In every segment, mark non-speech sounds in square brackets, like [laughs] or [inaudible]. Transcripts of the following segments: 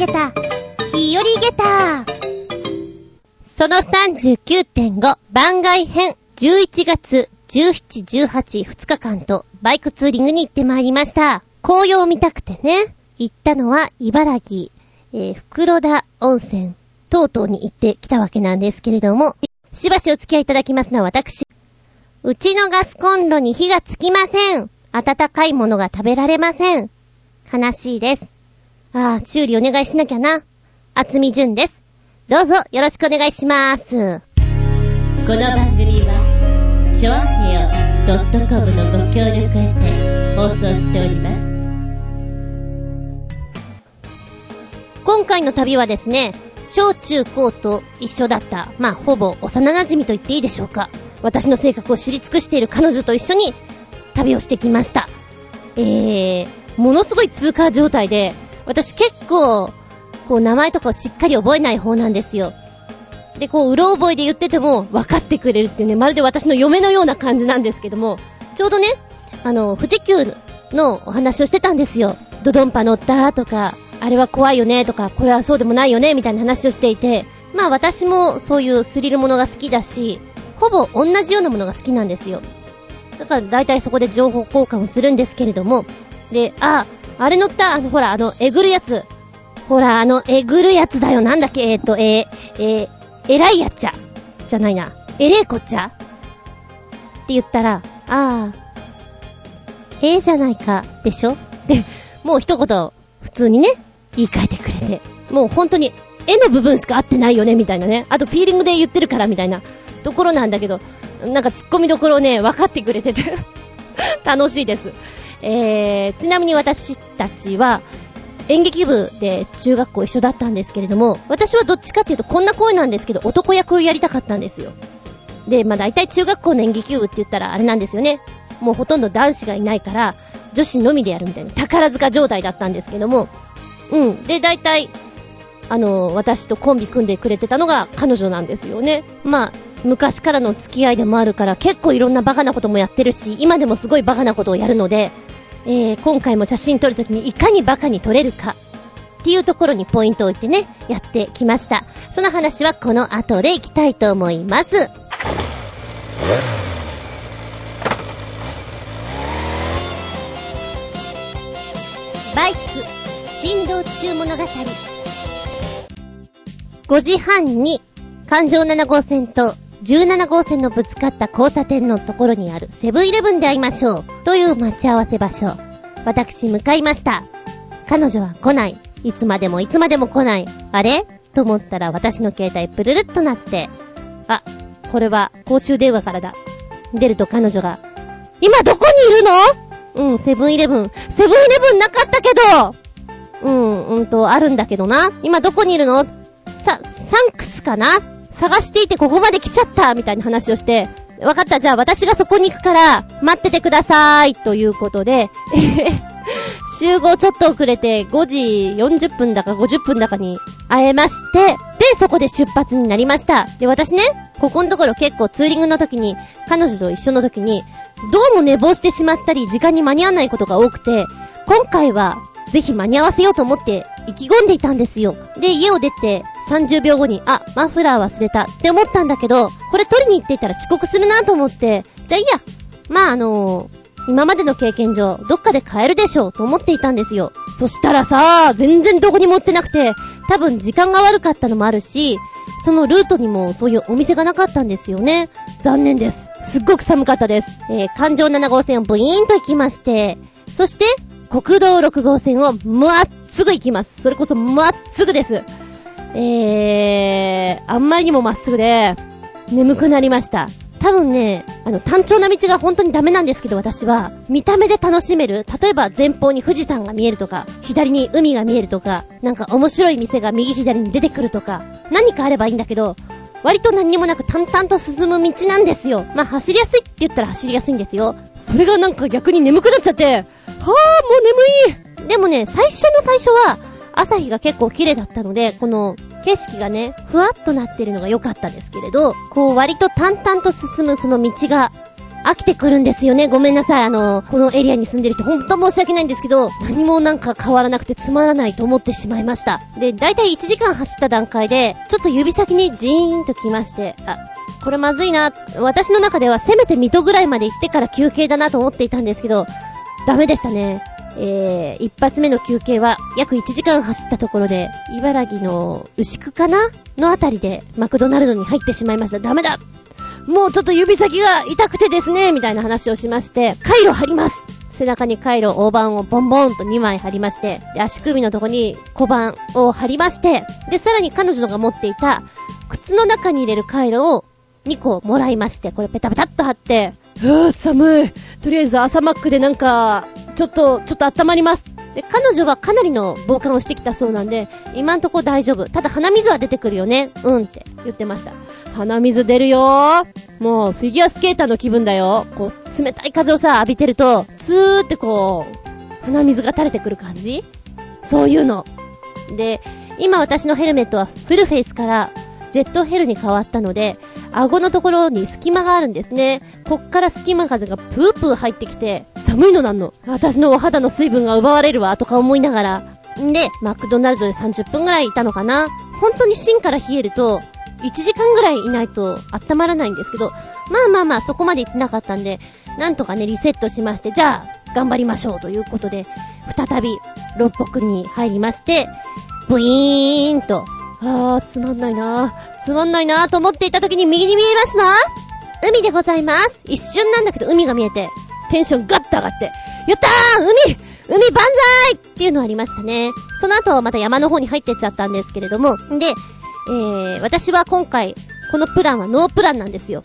げた、日和げた。その39.5番外編11月17、18、2日間とバイクツーリングに行ってまいりました。紅葉を見たくてね、行ったのは茨城、えー、袋田温泉等々に行ってきたわけなんですけれども、しばしお付き合いいただきますのは私。うちのガスコンロに火がつきません。温かいものが食べられません。悲しいです。ああ、修理お願いしなきゃな。厚み純です。どうぞよろしくお願いします。この番組は、ちょあへよ .com のご協力へて放送しております。今回の旅はですね、小中高と一緒だった、まあ、ほぼ幼馴染と言っていいでしょうか。私の性格を知り尽くしている彼女と一緒に旅をしてきました。えー、ものすごい通過状態で、私結構、こう名前とかをしっかり覚えない方なんですよ。で、こう、うろ覚えで言ってても分かってくれるっていうね、まるで私の嫁のような感じなんですけども、ちょうどね、あの、富士急のお話をしてたんですよ。ドドンパ乗ったとか、あれは怖いよねとか、これはそうでもないよねみたいな話をしていて、まあ私もそういうスリルものが好きだし、ほぼ同じようなものが好きなんですよ。だから大体そこで情報交換をするんですけれども、で、あ、あれ乗った、あの、ほら、あの、えぐるやつ。ほら、あの、えぐるやつだよ。なんだっけ、えっ、と、えー、えー、えらいやっちゃ。じゃないな。えれいこっちゃ？って言ったら、ああ、ええじゃないか、でしょ？で、もう一言、普通にね、言い換えてくれて。もう本当に、絵の部分しか合ってないよね、みたいなね。あと、フィーリングで言ってるから、みたいなところなんだけど、なんか突っ込みどころをね、分かってくれてて [laughs] 楽しいです。えー、ちなみに私たちは、演劇部で中学校一緒だったんですけれども、私はどっちかっていうとこんな声なんですけど、男役をやりたかったんですよ。で、まあ大体中学校の演劇部って言ったらあれなんですよね。もうほとんど男子がいないから、女子のみでやるみたいな宝塚状態だったんですけども、うん。で、大体、あの、私とコンビ組んでくれてたのが彼女なんですよね。まあ、昔からの付き合いでもあるから、結構いろんなバカなこともやってるし、今でもすごいバカなことをやるので、えー、今回も写真撮るときにいかにバカに撮れるか、っていうところにポイントを置いてね、やってきました。その話はこの後でいきたいと思います。バイク、振動中物語。5時半に、環状7号線と17号線のぶつかった交差点のところにあるセブンイレブンで会いましょう。という待ち合わせ場所。私向かいました。彼女は来ない。いつまでもいつまでも来ない。あれ？と思ったら私の携帯プルルっとなって。あ、これは公衆電話からだ。出ると彼女が、今どこにいるの？うん、セブンイレブン。セブンイレブンなかったけどうん、うんと、あるんだけどな。今どこにいるの？さ、サンクスかな？探していてここまで来ちゃったみたいな話をして、わかった、じゃあ私がそこに行くから、待っててくださいということで、[laughs] 集合ちょっと遅れて5時40分だか50分だかに会えまして、で、そこで出発になりました。で、私ね、ここのところ結構ツーリングの時に、彼女と一緒の時に、どうも寝坊してしまったり、時間に間に合わないことが多くて、今回は、ぜひ間に合わせようと思って、意気込んでいたんですよ。で、家を出て、30秒後に、あ、マフラー忘れたって思ったんだけど、これ取りに行っていたら遅刻するなと思って、じゃあいいや。まあ、あのー今までの経験上、どっかで買えるでしょうと思っていたんですよ。そしたらさ、全然どこにも売ってなくて、多分時間が悪かったのもあるし、そのルートにもそういうお店がなかったんですよね。残念です。すっごく寒かったです。えー、環状7号線をブイーンと行きまして、そして、国道6号線をまっすぐ行きます。それこそまっすぐです。えー、あんまりにもまっすぐで、眠くなりました。多分ね、あの、単調な道が本当にダメなんですけど、私は、見た目で楽しめる。例えば、前方に富士山が見えるとか、左に海が見えるとか、なんか面白い店が右左に出てくるとか、何かあればいいんだけど、割と何にもなく淡々と進む道なんですよ。まあ、走りやすいって言ったら走りやすいんですよ。それがなんか逆に眠くなっちゃって、はぁ、もう眠いでもね、最初の最初は、朝日が結構綺麗だったので、この、景色がね、ふわっとなってるのが良かったんですけれど、こう割と淡々と進むその道が、飽きてくるんですよね。ごめんなさい。あの、このエリアに住んでる人、ほんと申し訳ないんですけど、何もなんか変わらなくてつまらないと思ってしまいました。で、だいたい1時間走った段階で、ちょっと指先にジーンと来まして、あ、これまずいな。私の中ではせめて水戸ぐらいまで行ってから休憩だなと思っていたんですけど、ダメでしたね。えー、一発目の休憩は約1時間走ったところで、茨城の牛久かな？のあたりでマクドナルドに入ってしまいました。ダメだ。もうちょっと指先が痛くてですね、みたいな話をしまして、回路貼ります。背中に回路、大判をボンボンと2枚貼りまして、で、足首のとこに小判を貼りまして、で、さらに彼女が持っていた、靴の中に入れるカイロを2個もらいまして、これペタペタっと貼って、うー、寒い。とりあえず朝マックでなんか、ちょっと、ちょっと温まります。で、彼女はかなりの防寒をしてきたそうなんで、今んとこ大丈夫。ただ鼻水は出てくるよね。うんって言ってました。鼻水出るよもう、フィギュアスケーターの気分だよ。こう、冷たい風をさ、浴びてると、ツーってこう、鼻水が垂れてくる感じ？そういうの。で、今私のヘルメットはフルフェイスからジェットヘルに変わったので、顎のところに隙間があるんですね。こっから隙間風がプープー入ってきて、寒いのなんの。私のお肌の水分が奪われるわ、とか思いながら。んで、マクドナルドで30分ぐらいいたのかな。本当に芯から冷えると、1時間ぐらいいないと温まらないんですけど、まあまあまあそこまで行ってなかったんで、なんとかね、リセットしまして、じゃあ、頑張りましょうということで、再び、六北に入りまして、ブイーンと、あー、つまんないなつまんないなと思っていた時に右に見えますな海でございます。一瞬なんだけど海が見えて、テンションガッと上がって、やったー海海万歳っていうのありましたね。その後また山の方に入ってっちゃったんですけれども、で、えー、私は今回、このプランはノープランなんですよ。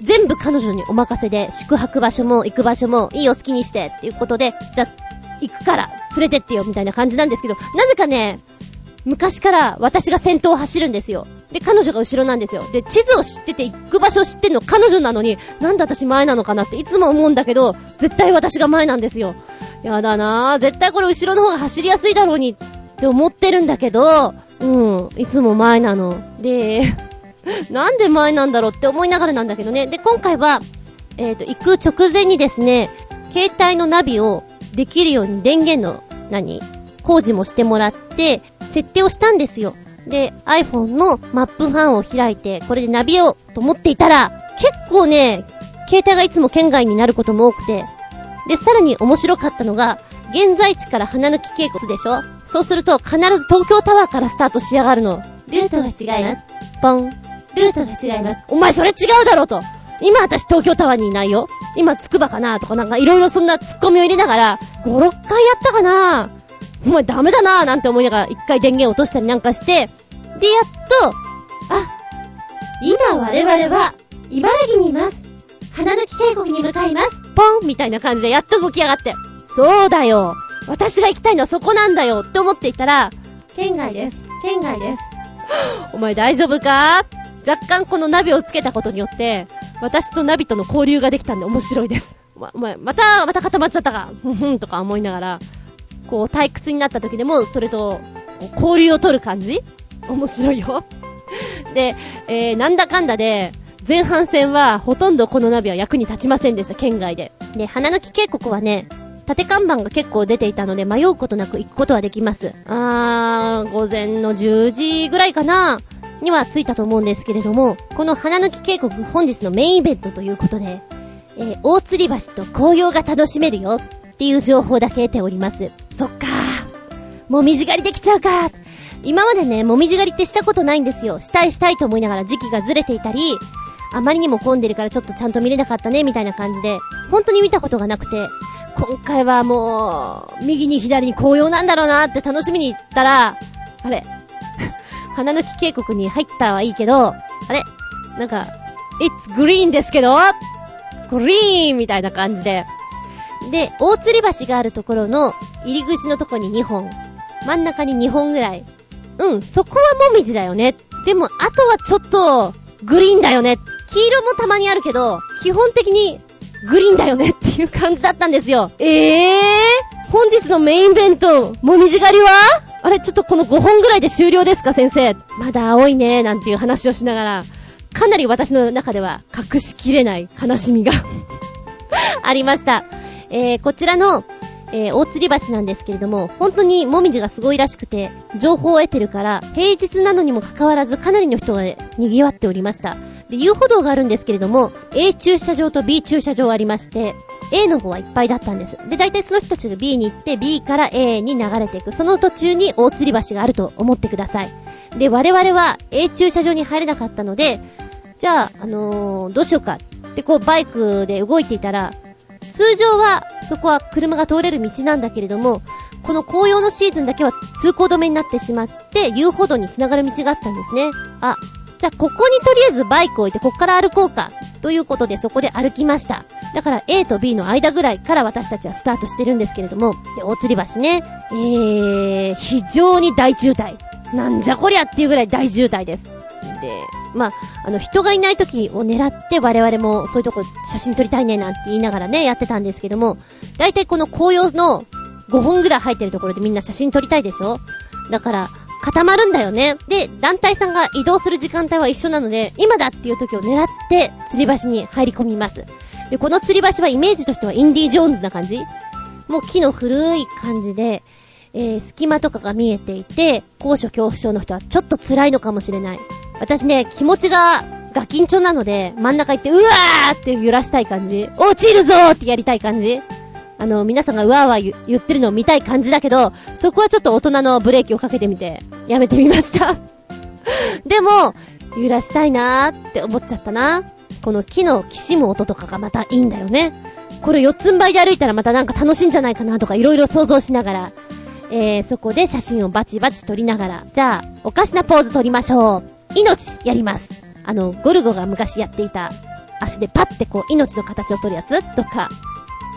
全部彼女にお任せで、宿泊場所も行く場所もいいよ好きにしてっていうことで、じゃ行くから連れてってよみたいな感じなんですけど、なぜかね、昔から私が先頭を走るんですよ。で、彼女が後ろなんですよ。で、地図を知ってて行く場所を知ってんの彼女なのに、なんで私前なのかなっていつも思うんだけど、絶対私が前なんですよ。やだなぁ。絶対これ後ろの方が走りやすいだろうにって思ってるんだけど、うん、いつも前なの。で、[laughs] なんで前なんだろうって思いながらなんだけどね。で、今回は、えっ、ー、と、行く直前にですね、携帯のナビをできるように電源の、何？工事もしてもらって、設定をしたんですよ。で、iPhone のマップファンを開いて、これでナビをと思っていたら、結構ね、携帯がいつも県外になることも多くて、で、さらに面白かったのが、現在地から花抜き稽古でしょ？そうすると必ず東京タワーからスタートしやがるの。ルートが違います。ポン。ルートが違います。お前それ違うだろと今私東京タワーにいないよ今つくばかな？とかなんかいろいろそんなツッコミを入れながら、5、6回やったかな？お前ダメだなーなんて思いながら一回電源落としたりなんかして、で、やっと、あ、今我々は、茨城にいます。花抜き渓谷に向かいます。ポンみたいな感じでやっと動き上がって。そうだよ。私が行きたいのはそこなんだよって思っていたら、県外です。県外です。[gasps] お前大丈夫か？若干このナビをつけたことによって、私とナビとの交流ができたんで面白いです。ま、お前、また、また固まっちゃったか？ふんふんとか思いながら、こう退屈になった時でも、それと、交流を取る感じ？面白いよ。[laughs] で、えー、なんだかんだで、前半戦はほとんどこのナビは役に立ちませんでした、県外で。で、花抜き渓谷はね、縦看板が結構出ていたので迷うことなく行くことはできます。あー、午前の10時ぐらいかなには着いたと思うんですけれども、この花抜き渓谷本日のメインイベントということで、えー、大吊り橋と紅葉が楽しめるよっていう情報だけ得ております。そっか。もみじ狩りできちゃうか。今までね、もみじ狩りってしたことないんですよ。したいしたいと思いながら時期がずれていたり、あまりにも混んでるからちょっとちゃんと見れなかったね、みたいな感じで、本当に見たことがなくて、今回はもう、右に左に紅葉なんだろうなって楽しみに行ったら、あれ？[laughs] 花の木渓谷に入ったはいいけど、あれ？なんか、it's green ですけど？グリーンみたいな感じで、で、大吊り橋があるところの入り口のとこに2本。真ん中に2本ぐらい。うん、そこはもみじだよね。でも、あとはちょっと、グリーンだよね。黄色もたまにあるけど、基本的に、グリーンだよねっていう感じだったんですよ。ええー、本日のメイン弁当、もみじ狩りは？あれ、ちょっとこの5本ぐらいで終了ですか、先生。まだ青いね、なんていう話をしながら、かなり私の中では隠しきれない悲しみが [laughs] ありました。えー、こちらの、えー、大吊り橋なんですけれども、本当にもみじがすごいらしくて、情報を得てるから、平日なのにもかかわらずかなりの人が賑わっておりました。で、遊歩道があるんですけれども、A 駐車場と B 駐車場ありまして、A の方はいっぱいだったんです。で、大体その人たちが B に行って、B から A に流れていく。その途中に大吊り橋があると思ってください。で、我々は A 駐車場に入れなかったので、じゃあ、あのー、どうしようかってこうバイクで動いていたら、通常はそこは車が通れる道なんだけれども、この紅葉のシーズンだけは通行止めになってしまって、遊歩道に繋がる道があったんですね。あ、じゃあここにとりあえずバイク置いてこっから歩こうか。ということでそこで歩きました。だから A と B の間ぐらいから私たちはスタートしてるんですけれども、で、大吊り橋ね、えー、非常に大渋滞。なんじゃこりゃっていうぐらい大渋滞です。で、まあ、あの、人がいない時を狙って我々もそういうとこ写真撮りたいねなんて言いながらね、やってたんですけども、だいたいこの紅葉の5本ぐらい入ってるところでみんな写真撮りたいでしょ？だから、固まるんだよね。で、団体さんが移動する時間帯は一緒なので、今だっていう時を狙って吊り橋に入り込みます。で、この吊り橋はイメージとしてはインディ・ジョーンズな感じ？もう木の古い感じで、えー、隙間とかが見えていて、高所恐怖症の人はちょっと辛いのかもしれない。私ね、気持ちがガキンチョなので、真ん中行って、うわーって揺らしたい感じ。落ちるぞーってやりたい感じ。あの、皆さんがうわーわー言ってるのを見たい感じだけど、そこはちょっと大人のブレーキをかけてみて、やめてみました [laughs] でも、揺らしたいなーって思っちゃったな。この木のきしむ音とかがまたいいんだよね。これ四つん這いで歩いたらまたなんか楽しいんじゃないかなとかいろいろ想像しながら、えー、そこで写真をバチバチ撮りながら、じゃあ、おかしなポーズ撮りましょう。命やります。あの、ゴルゴが昔やっていた、足でパッてこう、命の形を取るやつとか、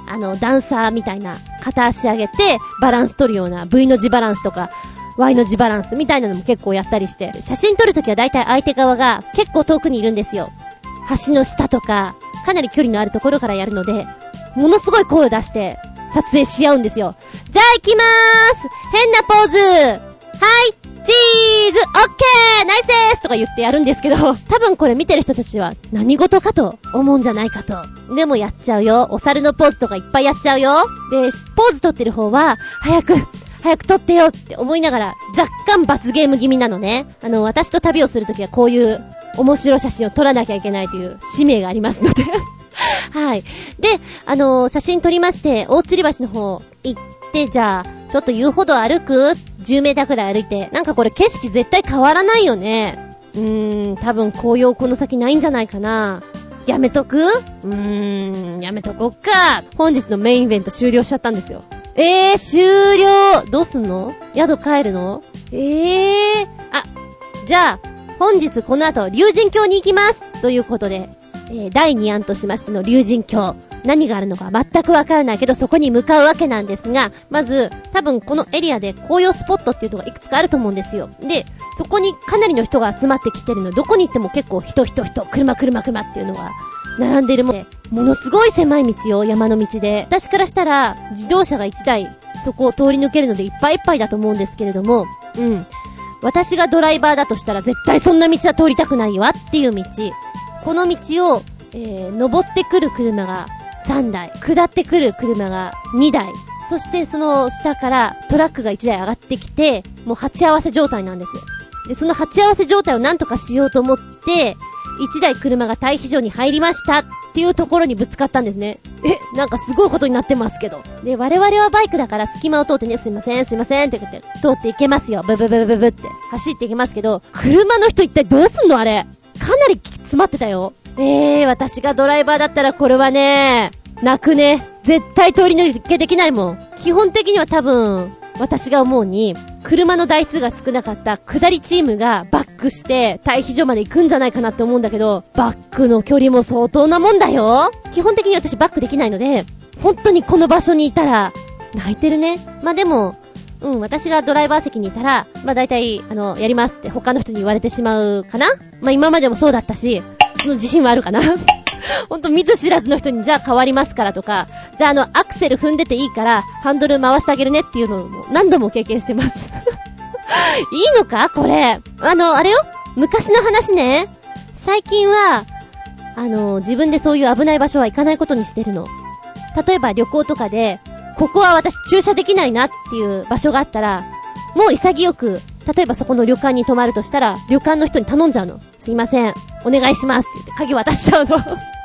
あの、ダンサーみたいな、片足上げて、バランス取るような、V の字バランスとか、Y の字バランスみたいなのも結構やったりして、写真撮るときは大体相手側が結構遠くにいるんですよ。橋の下とか、かなり距離のあるところからやるので、ものすごい声を出して、撮影し合うんですよ。じゃあ行きまーす変なポーズはいチーズオッケーナイスですとか言ってやるんですけど、[laughs] 多分これ見てる人たちは何事かと思うんじゃないかと。でもやっちゃうよ。お猿のポーズとかいっぱいやっちゃうよ。で、ポーズ撮ってる方は、早く、早く撮ってよって思いながら、若干罰ゲーム気味なのね。あの、私と旅をするときはこういう面白い写真を撮らなきゃいけないという使命がありますので [laughs] はい。で、あのー、写真撮りまして、大吊り橋の方行って、じゃあ、ちょっと言うほど歩く ?10 メーターくらい歩いて。なんかこれ景色絶対変わらないよね。うーん、多分紅葉この先ないんじゃないかな。やめとく？うーん、やめとこっか。本日のメインイベント終了しちゃったんですよ。えー、終了どうすんの？宿帰るの？えー、あ、じゃあ、本日この後、竜神峡に行きますということで、えー、第2案としましての竜神峡。何があるのか全くわからないけど、そこに向かうわけなんですが、まず、多分このエリアで紅葉スポットっていうのがいくつかあると思うんですよ。で、そこにかなりの人が集まってきてるの。どこに行っても結構人人人、車車車っていうのは、並んでるもんで、ものすごい狭い道よ、山の道で。私からしたら、自動車が1台、そこを通り抜けるのでいっぱいいっぱいだと思うんですけれども、うん。私がドライバーだとしたら絶対そんな道は通りたくないわっていう道。この道を、えー、登ってくる車が3台、下ってくる車が2台、そしてその下からトラックが1台上がってきて、もう鉢合わせ状態なんです。で、その鉢合わせ状態をなんとかしようと思って、1台車が退避場に入りましたっていうところにぶつかったんですね。え、なんかすごいことになってますけど。で、我々はバイクだから隙間を通ってね、すいません、すいませんって言って、通っていけますよ。ブブブブブブって走っていけますけど、車の人一体どうすんのあれ？かなり詰まってたよ。ええー、私がドライバーだったらこれはね、泣くね。絶対通り抜けできないもん。基本的には多分、私が思うに、車の台数が少なかった下りチームがバックして退避所まで行くんじゃないかなって思うんだけど、バックの距離も相当なもんだよ。基本的に私バックできないので、本当にこの場所にいたら、泣いてるね。まあ、でも、うん、私がドライバー席にいたら、まあ、大体、あの、やりますって他の人に言われてしまうかな？まあ、今までもそうだったし、その自信はあるかな？ほんと見ず知らずの人にじゃあ変わりますからとか、じゃああの、アクセル踏んでていいから、ハンドル回してあげるねっていうのを何度も経験してます [laughs] いいのか？これ。あの、あれよ？昔の話ね。最近は、あの、自分でそういう危ない場所は行かないことにしてるの。例えば旅行とかで、ここは私駐車できないなっていう場所があったら、もう潔く、例えばそこの旅館に泊まるとしたら、旅館の人に頼んじゃうの。すいません、お願いしますって言って鍵渡しちゃうの。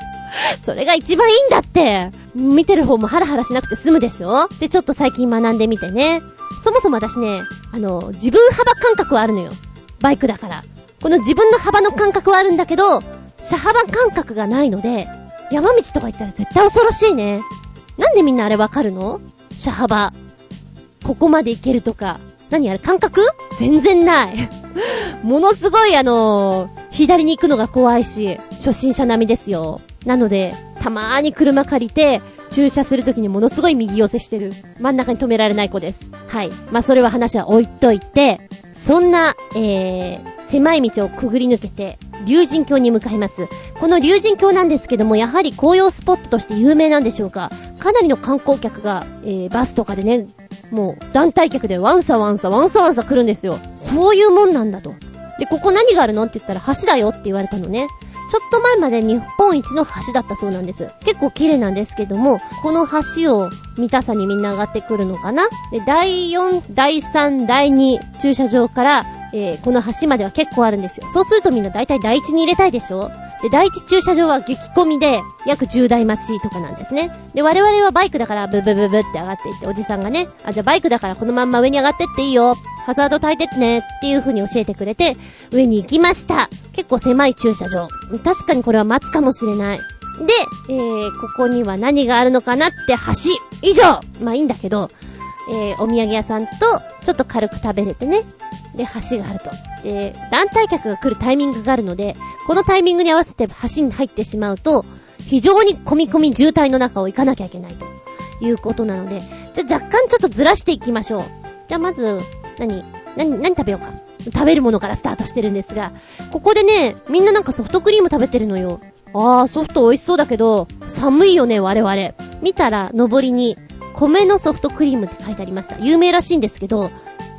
[laughs] それが一番いいんだって。見てる方もハラハラしなくて済むでしょで、ちょっと最近学んでみてね。そもそも私ね、あの、自分幅感覚はあるのよ。バイクだから。この自分の幅の感覚はあるんだけど、車幅感覚がないので、山道とか行ったら絶対恐ろしいね。なんでみんなあれわかるの？車幅。ここまで行けるとか。何あれ感覚？全然ない。[laughs] ものすごいあのー、左に行くのが怖いし、初心者並みですよ。なので、たまーに車借りて、駐車するときにものすごい右寄せしてる。真ん中に止められない子です。はい。まあ、それは話は置いといて、そんな、えー、狭い道をくぐり抜けて、竜神峡に向かいます。この竜神峡なんですけども、やはり紅葉スポットとして有名なんでしょうか。かなりの観光客が、えー、バスとかでね、もう団体客でワンサワンサ、ワンサワンサ来るんですよ。そういうもんなんだと。で、ここ何があるのって言ったら橋だよって言われたのね。ちょっと前まで日本一の橋だったそうなんです。結構綺麗なんですけども、この橋を見たさにみんな上がってくるのかなで、第4、第3、第2駐車場から、えー、この橋までは結構あるんですよ。そうするとみんな大体第1に入れたいでしょ？で、第1駐車場は激混みで、約10台待ちとかなんですね。で、我々はバイクだからブブブブって上がっていって、おじさんがね、あ、じゃあバイクだからこのまんま上に上がってっていいよ。ハザード焚いてってねっていう風に教えてくれて、上に行きました。結構狭い駐車場。確かにこれは待つかもしれない。で、えー、ここには何があるのかなって橋。以上まあいいんだけど、えー、お土産屋さんと、ちょっと軽く食べれてね。で、橋があると。で、団体客が来るタイミングがあるので、このタイミングに合わせて橋に入ってしまうと、非常に込み込み渋滞の中を行かなきゃいけないということなので、じゃ若干ちょっとずらしていきましょう。じゃあまず、何何、何食べようか。食べるものからスタートしてるんですが、ここでね、みんななんかソフトクリーム食べてるのよ。あー、ソフト美味しそうだけど、寒いよね、我々。見たら、上りに、米のソフトクリームって書いてありました。有名らしいんですけど、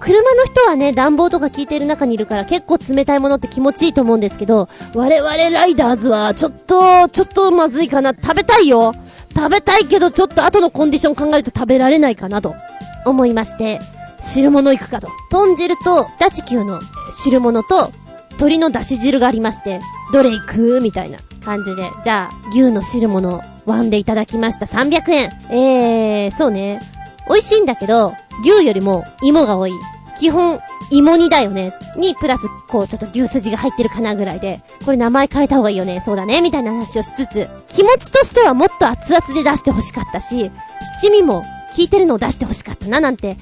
車の人はね、暖房とか効いてる中にいるから結構冷たいものって気持ちいいと思うんですけど、我々ライダーズはちょっと、ちょっとまずいかな。食べたいよ食べたいけどちょっと後のコンディション考えると食べられないかなと思いまして、汁物行くかと。豚汁と、ダチキューの汁物と、鶏の出し汁がありまして、どれ行く？みたいな感じで。じゃあ、牛の汁物、ワンでいただきました。300円。えー、そうね。美味しいんだけど、牛よりも芋が多い。基本、芋煮だよね。に、プラス、こう、ちょっと牛すじが入ってるかなぐらいで、これ名前変えた方がいいよね。そうだね。みたいな話をしつつ、気持ちとしてはもっと熱々で出して欲しかったし、七味も効いてるのを出して欲しかったな、なんて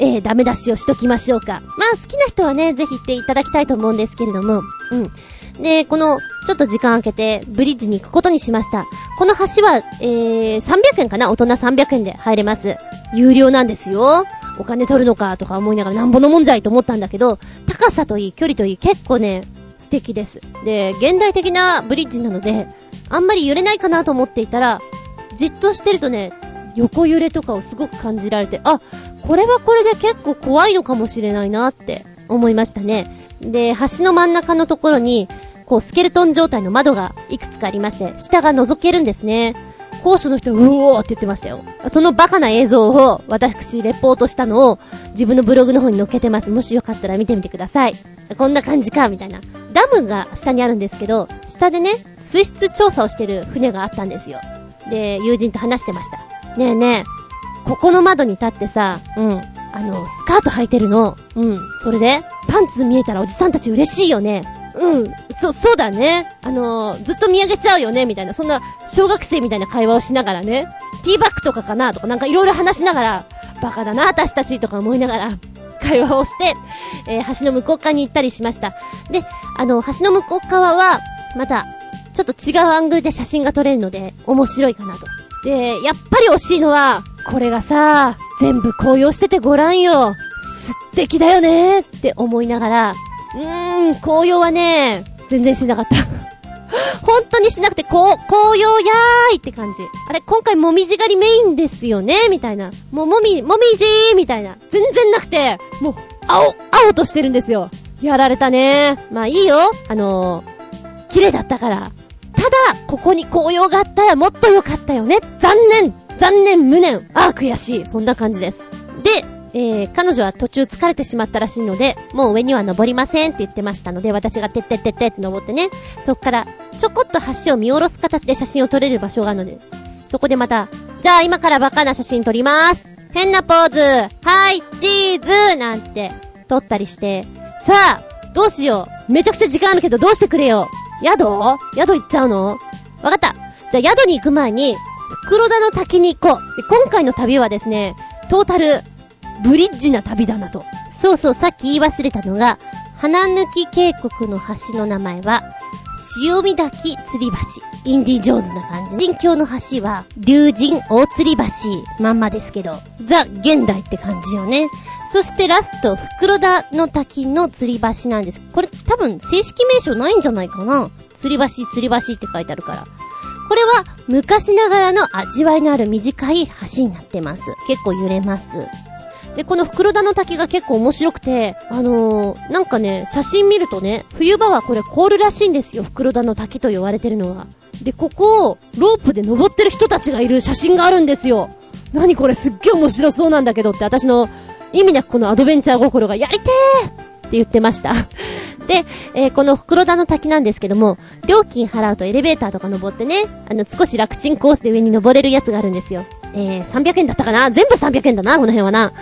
えー、ダメ出しをしときましょうか。まあ、好きな人はね、ぜひ行っていただきたいと思うんですけれども、うん。で、この、ちょっと時間空けて、ブリッジに行くことにしました。この橋は、えー、300円かな？大人300円で入れます。有料なんですよ。お金取るのかとか思いながらなんぼのもんじゃいと思ったんだけど、高さといい、距離といい、結構ね、素敵です。で、現代的なブリッジなので、あんまり揺れないかなと思っていたら、じっとしてるとね、横揺れとかをすごく感じられて、あ、これはこれで結構怖いのかもしれないなって思いましたね。で、橋の真ん中のところに、こう、スケルトン状態の窓がいくつかありまして、下が覗けるんですね。高所の人は、うおーって言ってましたよ。そのバカな映像を、私、レポートしたのを、自分のブログの方に載っけてます。もしよかったら見てみてください。こんな感じか、みたいな。ダムが下にあるんですけど、下でね、水質調査をしてる船があったんですよ。で、友人と話してました。ねえねえ、ここの窓に立ってさ、うん、あの、スカート履いてるの。うん、それで、パンツ見えたらおじさんたち嬉しいよね。うん、そ、そうだね。あのー、ずっと見上げちゃうよね、みたいな。そんな、小学生みたいな会話をしながらね。ティーバッグとかかなとかなんかいろいろ話しながら、バカだな、私たちとか思いながら、会話をして、えー、橋の向こう側に行ったりしました。で、あの、橋の向こう側は、また、ちょっと違うアングルで写真が撮れるので、面白いかなと。で、やっぱり惜しいのは、これがさ、全部紅葉しててごらんよ。素敵だよねって思いながら、うーん、紅葉はね、全然しなかった。[laughs] 本当にしなくて、こう、紅葉やーいって感じ。あれ、今回もみじ狩りメインですよね？みたいな。もうもみ、もみじーみたいな。全然なくて、もう、青、青としてるんですよ。やられたね。まあいいよ。あのー、綺麗だったから。ただ、ここに紅葉があったらもっと良かったよね。残念残念、無念、ああ、悔しい。そんな感じです。で、えー、彼女は途中疲れてしまったらしいので、もう上には登りませんって言ってましたので、私がてってってって登ってね、そっからちょこっと橋を見下ろす形で写真を撮れる場所があるので、そこでまた、じゃあ今からバカな写真撮ります変なポーズはい、チーズなんて撮ったりして、さあ、どうしようめちゃくちゃ時間あるけどどうしてくれよ宿？宿行っちゃうの？わかった。じゃあ宿に行く前に、袋田の滝に行こう。で、今回の旅はですね、トータル、ブリッジな旅だなと。そうそう、さっき言い忘れたのが、花抜き渓谷の橋の名前は、潮見滝吊り橋。インディ・ジョーズな感じ。人境の橋は、竜神大吊り橋。まんまですけど、ザ・現代って感じよね。そしてラスト、袋田の滝の吊り橋なんです。これ多分正式名称ないんじゃないかな吊り橋、吊り橋って書いてあるから。これは昔ながらの味わいのある短い橋になってます。結構揺れます。で、この袋田の滝が結構面白くて、あのー、なんかね、写真見るとね、冬場はこれ凍るらしいんですよ、袋田の滝と言われてるのは。で、ここを、ロープで登ってる人たちがいる写真があるんですよ。何これすっげえ面白そうなんだけどって、私の意味なくこのアドベンチャー心がやりてーって言ってました。[laughs] で、えー、この袋田の滝なんですけども、料金払うとエレベーターとか登ってね、あの、少し楽ちんコースで上に登れるやつがあるんですよ。えー、300円だったかな？全部300円だな、この辺はな。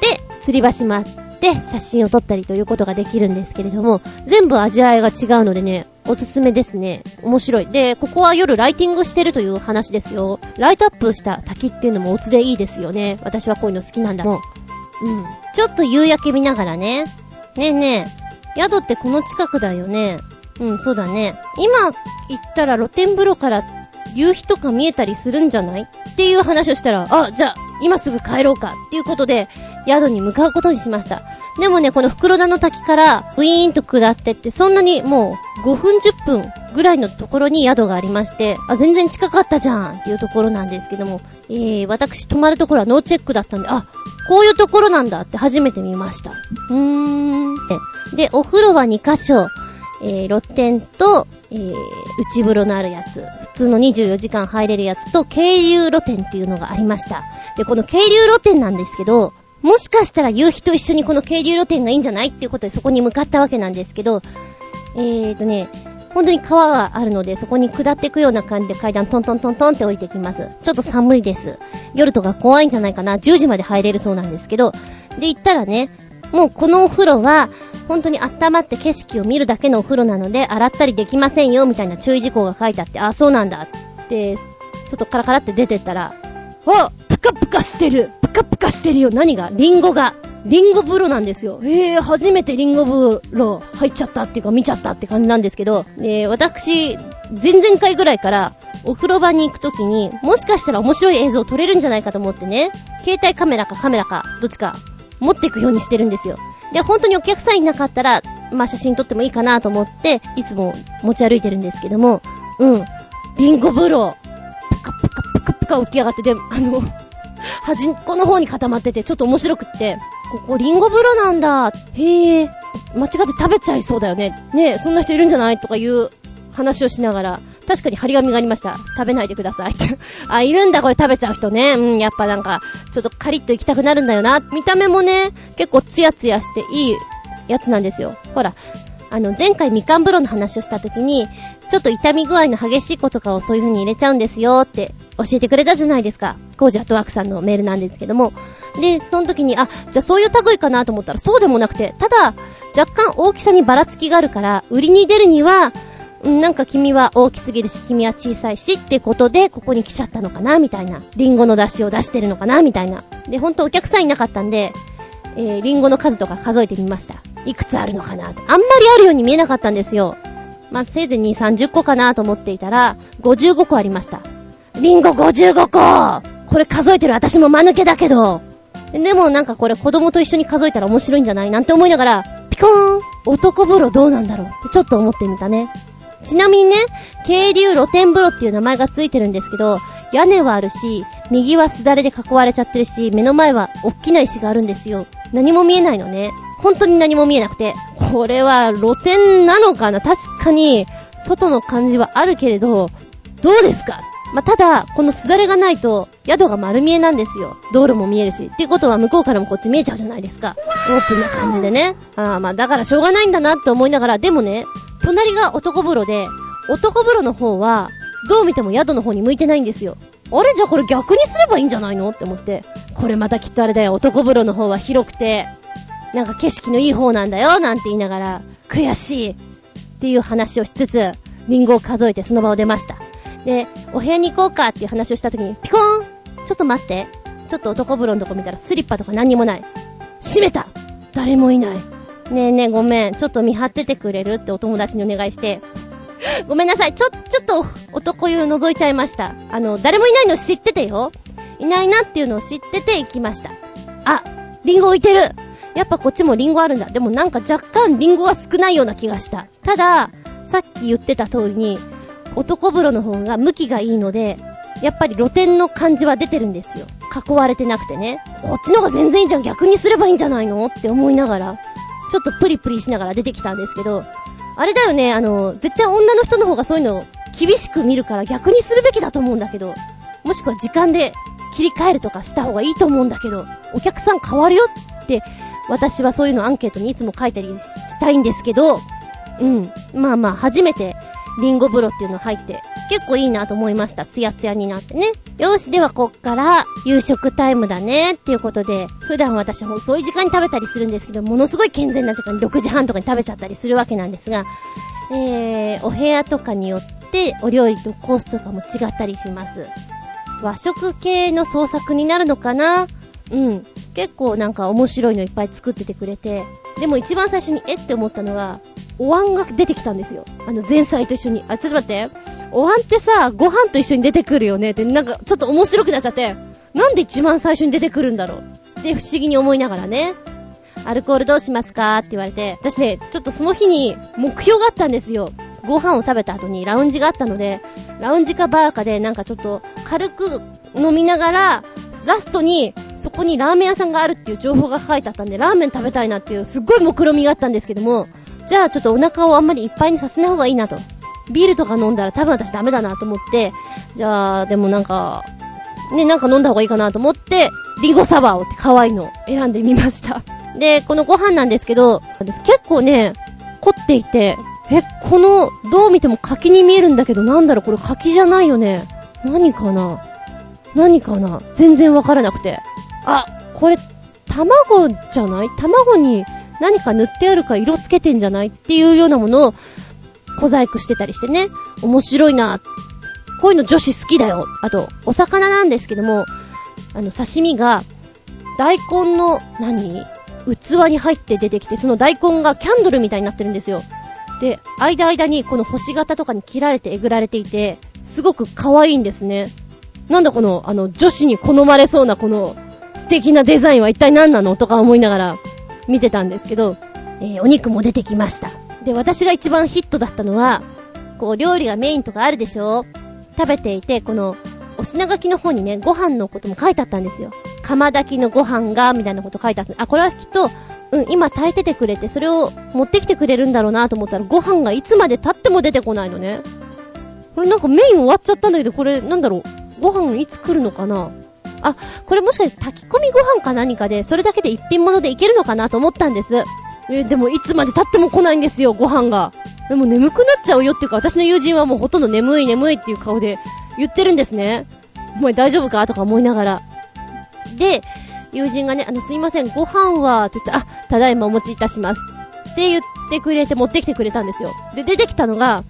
で、吊り橋もあって、写真を撮ったりということができるんですけれども、全部味わいが違うのでね、おすすめですね。面白い。で、ここは夜ライティングしてるという話ですよ。ライトアップした滝っていうのもおつでいいですよね。私はこういうの好きなんだもん。うん。ちょっと夕焼け見ながらね。ねえねえ、宿ってこの近くだよね。うん、そうだね。今行ったら露天風呂から夕日とか見えたりするんじゃない？っていう話をしたら、あ、じゃあ、今すぐ帰ろうかっていうことで、宿に向かうことにしました。でもね、この袋田の滝から、ウィーンと下ってって、そんなにもう、5分10分ぐらいのところに宿がありまして、あ、全然近かったじゃんっていうところなんですけども、えー、私泊まるところはノーチェックだったんで、あ、こういうところなんだって初めて見ました。うーん。で、お風呂は2箇所。えー、露天と、えー、内風呂のあるやつ、普通の24時間入れるやつと、渓流露天っていうのがありました。で、この渓流露天なんですけど、もしかしたら夕日と一緒にこの渓流露天がいいんじゃないっていうことでそこに向かったわけなんですけど、えーとね、本当に川があるので、そこに下っていくような感じで階段トントントントンって降りてきます。ちょっと寒いです。夜とか怖いんじゃないかな。10時まで入れるそうなんですけど、で、行ったらね、もうこのお風呂は、本当に温まって景色を見るだけのお風呂なので、洗ったりできませんよ、みたいな注意事項が書いてあって、あ、そうなんだって、外カラカラって出てったら、あぷかぷかしてるぷかぷかしてるよ何が？リンゴが。リンゴ風呂なんですよ。ええー、初めてリンゴ風呂入っちゃったっていうか見ちゃったって感じなんですけど、で、私、前々回ぐらいから、お風呂場に行くときに、もしかしたら面白い映像を撮れるんじゃないかと思ってね、携帯カメラかカメラか、どっちか持っていくようにしてるんですよ。で、本当にお客さんいなかったら、まあ写真撮ってもいいかなと思って、いつも持ち歩いてるんですけども、うん。リンゴ風呂、ぷかぷかぷかぷか浮き上がってで、あの、端っこの方に固まってて、ちょっと面白くって、ここリンゴ風呂なんだ。へえ、間違って食べちゃいそうだよね。ねえ、そんな人いるんじゃないとかいう話をしながら、確かに張り紙がありました。食べないでください。[laughs] あ、いるんだ、これ食べちゃう人ね。うん、やっぱなんか、ちょっとカリッと行きたくなるんだよな。見た目もね、結構ツヤツヤしていいやつなんですよ。ほら、あの、前回みかん風呂の話をした時に、ちょっと痛み具合の激しい子とかをそういう風に入れちゃうんですよって教えてくれたじゃないですか。コージアットワークさんのメールなんですけども。で、その時に、あ、じゃあそういう類かなと思ったらそうでもなくて、ただ、若干大きさにばらつきがあるから、売りに出るには、なんか君は大きすぎるし、君は小さいしってことで、ここに来ちゃったのかなみたいな。リンゴの出汁を出してるのかなみたいな。で、ほんとお客さんいなかったんで、えー、リンゴの数とか数えてみました。いくつあるのかなあんまりあるように見えなかったんですよ。まあ、せいぜい2、30個かなと思っていたら、55個ありました。リンゴ55個これ数えてる私も間抜けだけど。でもなんかこれ子供と一緒に数えたら面白いんじゃない？なんて思いながら、ピコーン男風呂どうなんだろう？ってちょっと思ってみたね。ちなみにね、渓流露天風呂っていう名前がついてるんですけど、屋根はあるし、右はすだれで囲われちゃってるし、目の前は大きな石があるんですよ。何も見えないのね。本当に何も見えなくて。これは露天なのかな？確かに、外の感じはあるけれど、どうですか？まあ、ただ、このすだれがないと、宿が丸見えなんですよ。道路も見えるし。ってことは向こうからもこっち見えちゃうじゃないですか。オープンな感じでね。ああ、まあだからしょうがないんだなって思いながら、でもね、隣が男風呂で、男風呂の方は、どう見ても宿の方に向いてないんですよ。あれ？じゃあこれ逆にすればいいんじゃないの？って思って。これまたきっとあれだよ。男風呂の方は広くて、なんか景色のいい方なんだよ、なんて言いながら、悔しいっていう話をしつつ、リンゴを数えてその場を出ました。で、お部屋に行こうかっていう話をした時に、ピコーンちょっと待って。ちょっと男風呂のとこ見たらスリッパとか何にもない。閉めた誰もいない。ねえねえごめん。ちょっと見張っててくれるってお友達にお願いして。ごめんなさい。ちょ、ちょっと男湯覗いちゃいました。あの、誰もいないの知っててよ。いないなっていうのを知ってて行きました。あ、リンゴ置いてるやっぱこっちもリンゴあるんだ。でもなんか若干リンゴが少ないような気がした。ただ、さっき言ってた通りに、男風呂の方が向きがいいので、やっぱり露天の感じは出てるんですよ。囲われてなくてね。こっちの方が全然いいじゃん。逆にすればいいんじゃないの？って思いながら、ちょっとプリプリしながら出てきたんですけど、あれだよね、あの、絶対女の人の方がそういうの厳しく見るから逆にするべきだと思うんだけど、もしくは時間で切り替えるとかした方がいいと思うんだけど、お客さん変わるよって、私はそういうのアンケートにいつも書いたりしたいんですけど、うん。まあまあ、初めてリンゴ風呂っていうの入って、結構いいなと思いました。ツヤツヤになってね。よし、ではこっから夕食タイムだねっていうことで、普段私は遅い時間に食べたりするんですけど、ものすごい健全な時間に6時半とかに食べちゃったりするわけなんですが、えー、お部屋とかによってお料理とコースとかも違ったりします。和食系の創作になるのかな？うん。結構なんか面白いのいっぱい作っててくれて、でも一番最初にえって思ったのは、お椀が出てきたんですよ。あの前菜と一緒に。あ、ちょっと待って。お椀ってさ、ご飯と一緒に出てくるよねって、なんかちょっと面白くなっちゃって、なんで一番最初に出てくるんだろうって不思議に思いながらね。アルコールどうしますかって言われて、私ね、ちょっとその日に目標があったんですよ。ご飯を食べた後にラウンジがあったので、ラウンジかバーかでなんかちょっと軽く飲みながら、ラストにそこにラーメン屋さんがあるっていう情報が書いてあったんで、ラーメン食べたいなっていうすっごい目論みがあったんですけども、じゃあちょっとお腹をあんまりいっぱいにさせない方がいいなと。ビールとか飲んだら多分私ダメだなと思って、じゃあ、でもなんか、ね、なんか飲んだ方がいいかなと思って、リゴサワーをって可愛いのを選んでみました。で、このご飯なんですけど、結構ね、凝っていて、え、この、どう見ても柿に見えるんだけど、なんだろう、これ柿じゃないよね。何かな何かな？全然わからなくて。あ、これ、卵じゃない？卵に何か塗ってあるか色つけてんじゃない？っていうようなものを小細工してたりしてね。面白いな。こういうの女子好きだよ。あと、お魚なんですけども、あの、刺身が、大根の何、器に入って出てきて、その大根がキャンドルみたいになってるんですよ。で、間間にこの星型とかに切られてえぐられていて、すごく可愛いんですね。なんだこの、あの、女子に好まれそうなこの素敵なデザインは一体何なのとか思いながら、見てたんですけど、えー、お肉も出てきました。で、私が一番ヒットだったのは、こう、料理がメインとかあるでしょ？食べていて、この、お品書きの方にね、ご飯のことも書いてあったんですよ。釜炊きのご飯が、みたいなこと書いてあった。あ、これはきっと、うん、今炊いててくれて、それを持ってきてくれるんだろうなと思ったら、ご飯がいつまで経っても出てこないのね。これなんかメイン終わっちゃったんだけど、これ、なんだろう？ご飯いつ来るのかな？あ、これもしかして炊き込みご飯か何かで、それだけで一品物でいけるのかなと思ったんです。え、でもいつまで経っても来ないんですよ、ご飯が。でも眠くなっちゃうよっていうか、私の友人はもうほとんど眠い眠いっていう顔で言ってるんですね。お前大丈夫か？とか思いながら。で、友人がね、あの、すいません、ご飯は、と言ったら、あ、ただいまお持ちいたします。って言ってくれて持ってきてくれたんですよ。で、出てきたのが、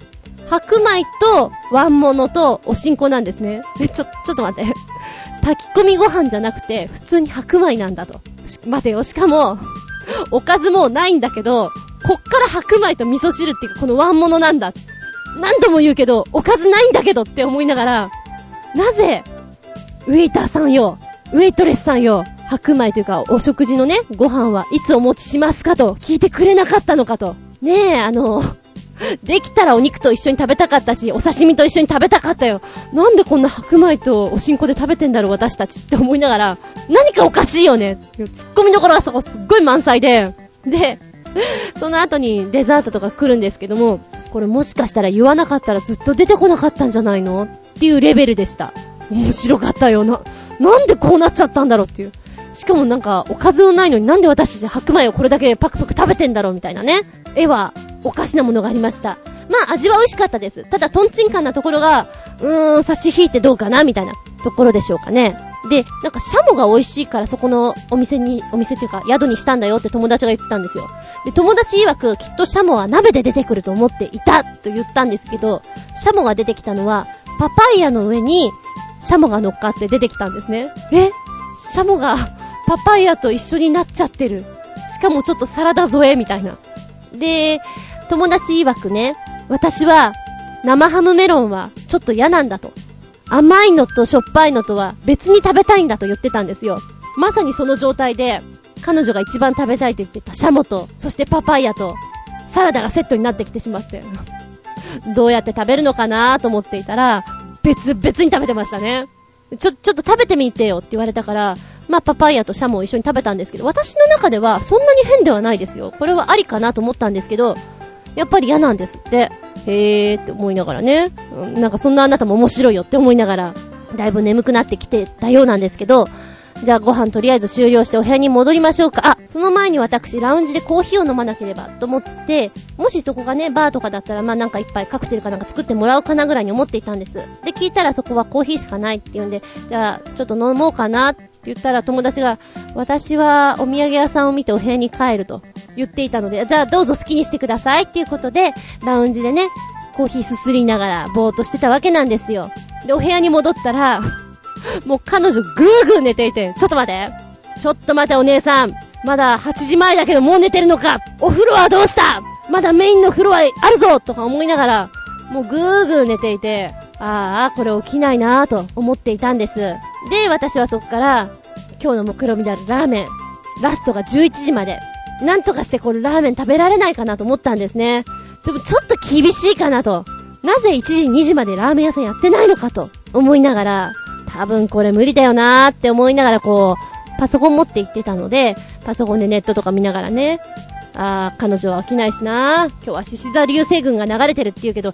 白米と、ワンモノと、おしんこなんですね。で、ちょ、ちょっと待って。炊き込みご飯じゃなくて、普通に白米なんだと。待てよ、しかも、おかずもうないんだけど、こっから白米と味噌汁っていうか、このワンモノなんだ。何度も言うけど、おかずないんだけどって思いながら、なぜ、ウェイターさんよ、ウェイトレスさんよ、白米というか、お食事のね、ご飯はいつお持ちしますかと聞いてくれなかったのかと。ねえ、あの、できたらお肉と一緒に食べたかったし、お刺身と一緒に食べたかったよ。なんでこんな白米とおしんこで食べてんだろう、私たちって思いながら、何かおかしいよね。ツッコミどころがそこすっごい満載で、で、[laughs] その後にデザートとか来るんですけども、これもしかしたら言わなかったらずっと出てこなかったんじゃないの？っていうレベルでした。面白かったよな。なんでこうなっちゃったんだろうっていう。しかもなんか、おかずのないのになんで私たち白米をこれだけパクパク食べてんだろうみたいなね。絵は、おかしなものがありました。まあ、味は美味しかったです。ただ、トンチンカンなところが、うーん、差し引いてどうかなみたいなところでしょうかね。で、なんかシャモが美味しいからそこのお店に、お店っていうか宿にしたんだよって友達が言ったんですよ。で、友達曰くきっとシャモは鍋で出てくると思っていたと言ったんですけど、シャモが出てきたのは、パパイヤの上にシャモが乗っかって出てきたんですね。え？シャモが [laughs] パパイヤと一緒になっちゃってる。しかもちょっとサラダ添えみたいな。で、友達曰くね、私は生ハムメロンはちょっと嫌なんだと。甘いのとしょっぱいのとは別に食べたいんだと言ってたんですよ。まさにその状態で、彼女が一番食べたいと言ってたシャモと、そしてパパイヤと、サラダがセットになってきてしまって。どうやって食べるのかなと思っていたら、別々に食べてましたね。ちょ、ちょっと食べてみてよって言われたから、まあ、パパイヤとシャモを一緒に食べたんですけど、私の中ではそんなに変ではないですよ。これはありかなと思ったんですけど、やっぱり嫌なんですって。へーって思いながらね。なんかそんなあなたも面白いよって思いながら、だいぶ眠くなってきてたようなんですけど、じゃあご飯とりあえず終了してお部屋に戻りましょうか。あ、その前に私、ラウンジでコーヒーを飲まなければと思って、もしそこがね、バーとかだったら、まあなんか一杯カクテルかなんか作ってもらおうかなぐらいに思っていたんです。で、聞いたらそこはコーヒーしかないって言うんで、じゃあちょっと飲もうかなって言ったら友達が、私はお土産屋さんを見てお部屋に帰ると言っていたので、じゃあどうぞ好きにしてくださいっていうことで、ラウンジでね、コーヒーすすりながらぼーっとしてたわけなんですよ。で、お部屋に戻ったら、[laughs] もう彼女ぐーぐー寝ていて、ちょっと待て。ちょっと待てお姉さん。まだ8時前だけどもう寝てるのか。お風呂はどうした？まだメインの風呂はあるぞ！とか思いながら、もうぐーぐー寝ていて、ああ、これ起きないなーと思っていたんです。で、私はそっから、今日の目論見であるラーメン、ラストが11時まで、なんとかしてこれラーメン食べられないかなと思ったんですね。でもちょっと厳しいかなと。なぜ1時2時までラーメン屋さんやってないのかと思いながら、多分これ無理だよなーって思いながらこう、パソコン持って行ってたので、パソコンでネットとか見ながらね、あー、彼女は起きないしなー今日は獅子座流星群が流れてるって言うけど、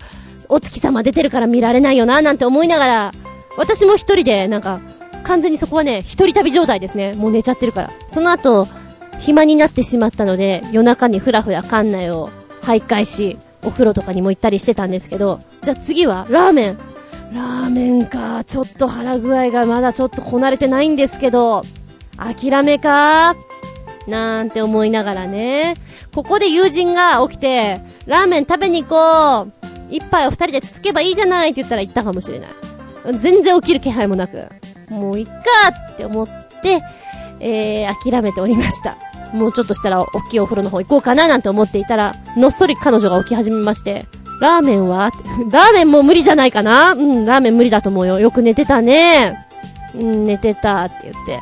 お月様出てるから見られないよなーなんて思いながら、私も一人で、なんか、完全にそこはね、一人旅状態ですね。もう寝ちゃってるから。その後、暇になってしまったので、夜中にふらふら館内を徘徊し、お風呂とかにも行ったりしてたんですけど、じゃあ次は、ラーメン。ラーメンか。ちょっと腹具合がまだちょっとこなれてないんですけど、諦めか？なんて思いながらね。ここで友人が起きて、ラーメン食べに行こう一杯を二人でつつけばいいじゃないって言ったら言ったかもしれない。全然起きる気配もなく、もういっかって思って、えー、諦めておりました。もうちょっとしたら、大きいお風呂の方行こうかななんて思っていたら、のっそり彼女が起き始めまして、ラーメンは？[laughs] ラーメンもう無理じゃないかな？うん、ラーメン無理だと思うよ。よく寝てたね。うん、寝てたって言って。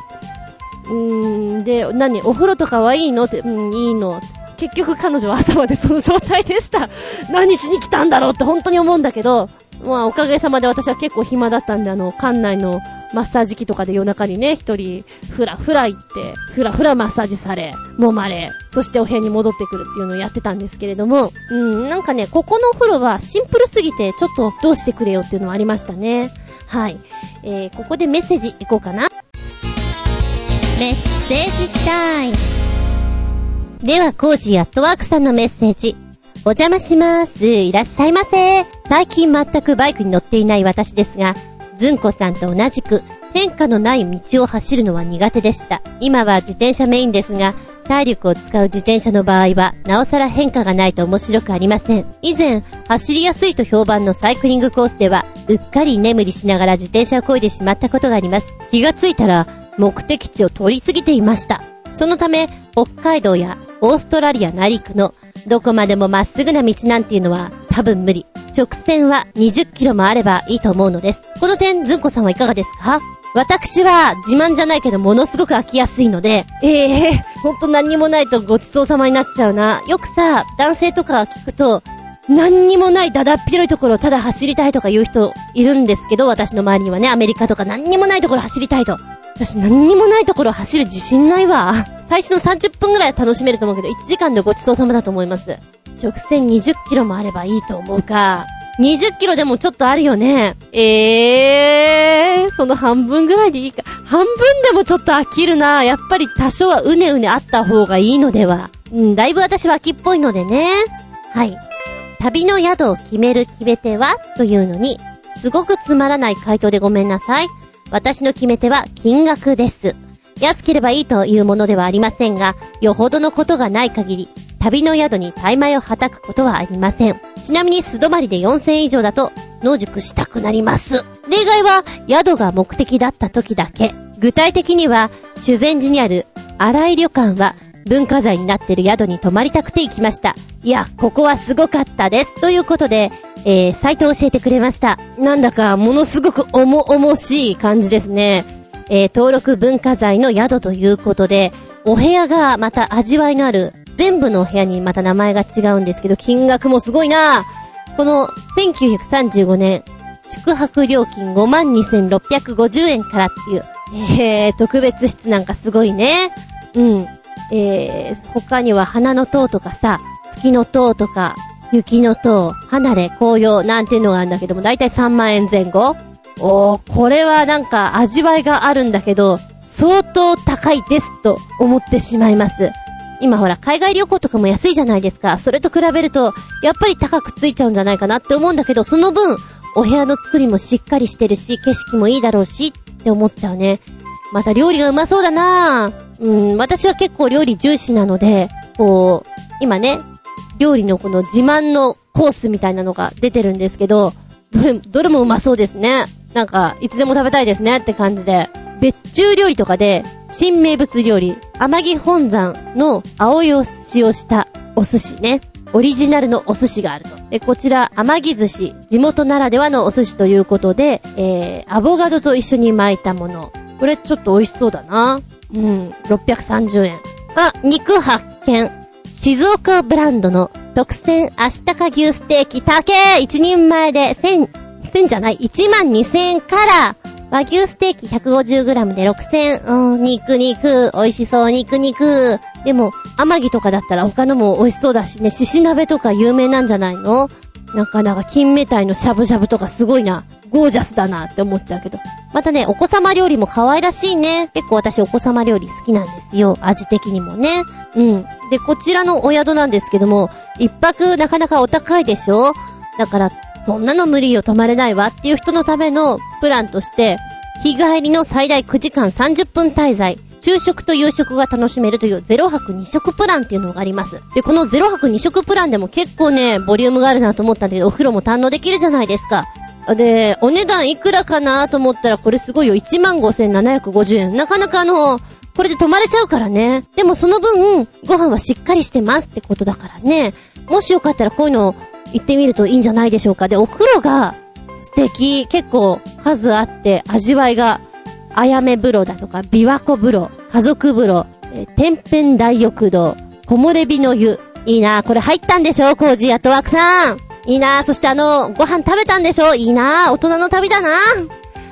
うーん、で、何？お風呂とかはいいの？って、うん、いいの。結局彼女は朝までその状態でした。[laughs] 何しに来たんだろうって本当に思うんだけど、まあおかげさまで私は結構暇だったんで、あの、館内のマッサージ機とかで夜中にね、一人、ふらふら行って、ふらふらマッサージされ、揉まれ、そしてお部屋に戻ってくるっていうのをやってたんですけれども、うん、なんかね、ここのお風呂はシンプルすぎて、ちょっとどうしてくれよっていうのはありましたね。はい。えー、ここでメッセージいこうかな。メッセージタイム。では、コージアットワークさんのメッセージ。お邪魔します。いらっしゃいませ。最近全くバイクに乗っていない私ですが、ずんこさんと同じく変化のない道を走るのは苦手でした。今は自転車メインですが、体力を使う自転車の場合は、なおさら変化がないと面白くありません。以前、走りやすいと評判のサイクリングコースでは、うっかり眠りしながら自転車を漕いでしまったことがあります。気がついたら、目的地を通り過ぎていました。そのため、北海道やオーストラリア内陸のどこまでもまっすぐな道なんていうのは多分無理。直線は20キロもあればいいと思うのです。この点、ずんこさんはいかがですか？私は自慢じゃないけどものすごく飽きやすいので、ええー、ほんと何にもないとごちそうさまになっちゃうな。よくさ、男性とか聞くと、何にもないだだっ広いところをただ走りたいとか言う人いるんですけど、私の周りにはね、アメリカとか何にもないところ走りたいと。私何にもないところ走る自信ないわ。最初の30分ぐらいは楽しめると思うけど、1時間でごちそうさまだと思います。直線20キロもあればいいと思うか。20キロでもちょっとあるよね。えー、その半分ぐらいでいいか。半分でもちょっと飽きるな。やっぱり多少はうねうねあった方がいいのでは。うん、だいぶ私は秋っぽいのでね。はい。旅の宿を決める決め手はというのに、すごくつまらない回答でごめんなさい。私の決め手は金額です。安ければいいというものではありませんが、よほどのことがない限り、旅の宿に大枚をはたくことはありません。ちなみに素泊まりで4000以上だと、野宿したくなります。例外は、宿が目的だった時だけ。具体的には、修善寺にある、荒井旅館は、文化財になってる宿に泊まりたくて行きました。いや、ここはすごかったです。ということで、えー、サイトを教えてくれました。なんだか、ものすごく重々しい感じですね。えー、登録文化財の宿ということで、お部屋がまた味わいのある、全部のお部屋にまた名前が違うんですけど、金額もすごいなこの1935年、宿泊料金52,650円からっていう、えー、特別室なんかすごいね。うん。えー、他には花の塔とかさ、月の塔とか、雪の塔、離れ、紅葉なんていうのがあるんだけども、だいたい3万円前後おー、これはなんか味わいがあるんだけど、相当高いですと思ってしまいます。今ほら、海外旅行とかも安いじゃないですか。それと比べると、やっぱり高くついちゃうんじゃないかなって思うんだけど、その分、お部屋の作りもしっかりしてるし、景色もいいだろうし、って思っちゃうね。また料理がうまそうだなうん、私は結構料理重視なので、こう、今ね、料理のこの自慢のコースみたいなのが出てるんですけど、どれ、どれもうまそうですね。なんか、いつでも食べたいですねって感じで。別注料理とかで、新名物料理、天城本山の青いを使用したお寿司ね。オリジナルのお寿司があると。で、こちら、天城寿司、地元ならではのお寿司ということで、えー、アボガドと一緒に巻いたもの。これちょっと美味しそうだな。うん、630円。あ、肉発見。静岡ブランドの特選足高牛ステーキ、高え一人前で1000、1000じゃない、1万2000から、和牛ステーキ 150g で6000、うん、肉肉、美味しそう、肉肉。でも、甘木とかだったら他のも美味しそうだしね、獅子鍋とか有名なんじゃないの？なかなか金目鯛のしゃぶしゃぶとかすごいな。ゴージャスだなって思っちゃうけど。またね、お子様料理も可愛らしいね。結構私お子様料理好きなんですよ。味的にもね。うん。で、こちらのお宿なんですけども、一泊なかなかお高いでしょ？だから、そんなの無理よ泊まれないわっていう人のためのプランとして、日帰りの最大9時間30分滞在。昼食と夕食が楽しめるという0泊2食プランっていうのがあります。で、この0泊2食プランでも結構ね、ボリュームがあるなと思ったんだけど、お風呂も堪能できるじゃないですか。で、お値段いくらかなと思ったら、これすごいよ。15,750円。なかなかあの、これで泊まれちゃうからね。でもその分、ご飯はしっかりしてますってことだからね。もしよかったらこういうの行ってみるといいんじゃないでしょうか。で、お風呂が素敵。結構数あって味わいが、あやめ風呂だとか、琵琶湖風呂、家族風呂、え天変大浴堂、木漏れ日の湯。いいなこれ入ったんでしょコージアトワークさん。いいなそしてあの、ご飯食べたんでしょいいな大人の旅だな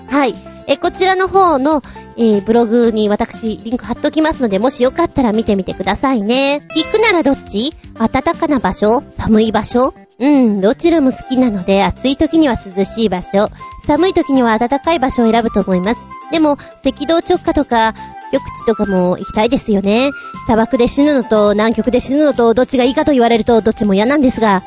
はい。え、こちらの方の、えー、ブログに私、リンク貼っときますので、もしよかったら見てみてくださいね。行くならどっち？暖かな場所？寒い場所？うん、どちらも好きなので、暑い時には涼しい場所、寒い時には暖かい場所を選ぶと思います。でも、赤道直下とか、極地とかも行きたいですよね。砂漠で死ぬのと南極で死ぬのとどっちがいいかと言われるとどっちも嫌なんですが。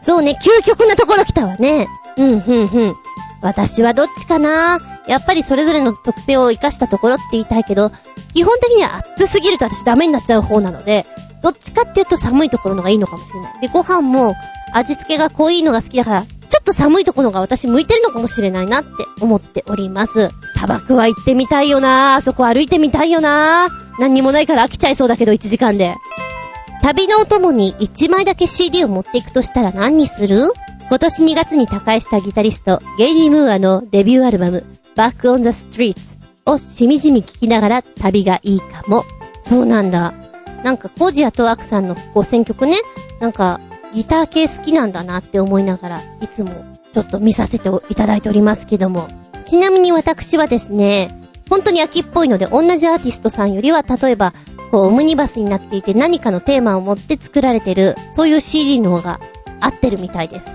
そうね、究極なところ来たわね。うん、ふん、ふん。私はどっちかなやっぱりそれぞれの特性を活かしたところって言いたいけど、基本的には暑すぎると私ダメになっちゃう方なので、どっちかって言うと寒いところのがいいのかもしれない。で、ご飯も味付けが濃いのが好きだから、ちょっと寒いところが私向いてるのかもしれないなって思っております。砂漠は行ってみたいよなあそこ歩いてみたいよな何にもないから飽きちゃいそうだけど1時間で。旅のお供に1枚だけ CD を持っていくとしたら何にする？今年2月に他界したギタリスト、ゲイリー・ムーアのデビューアルバム、Back on the Streets をしみじみ聴きながら旅がいいかも。そうなんだ。なんか、コージアトワークさんのこう選曲ね、なんか、ギター系好きなんだなって思いながら、いつもちょっと見させていただいておりますけども。ちなみに私はですね、本当に秋っぽいので、同じアーティストさんよりは、例えば、こう、オムニバスになっていて何かのテーマを持って作られてる、そういう CD の方が合ってるみたいです。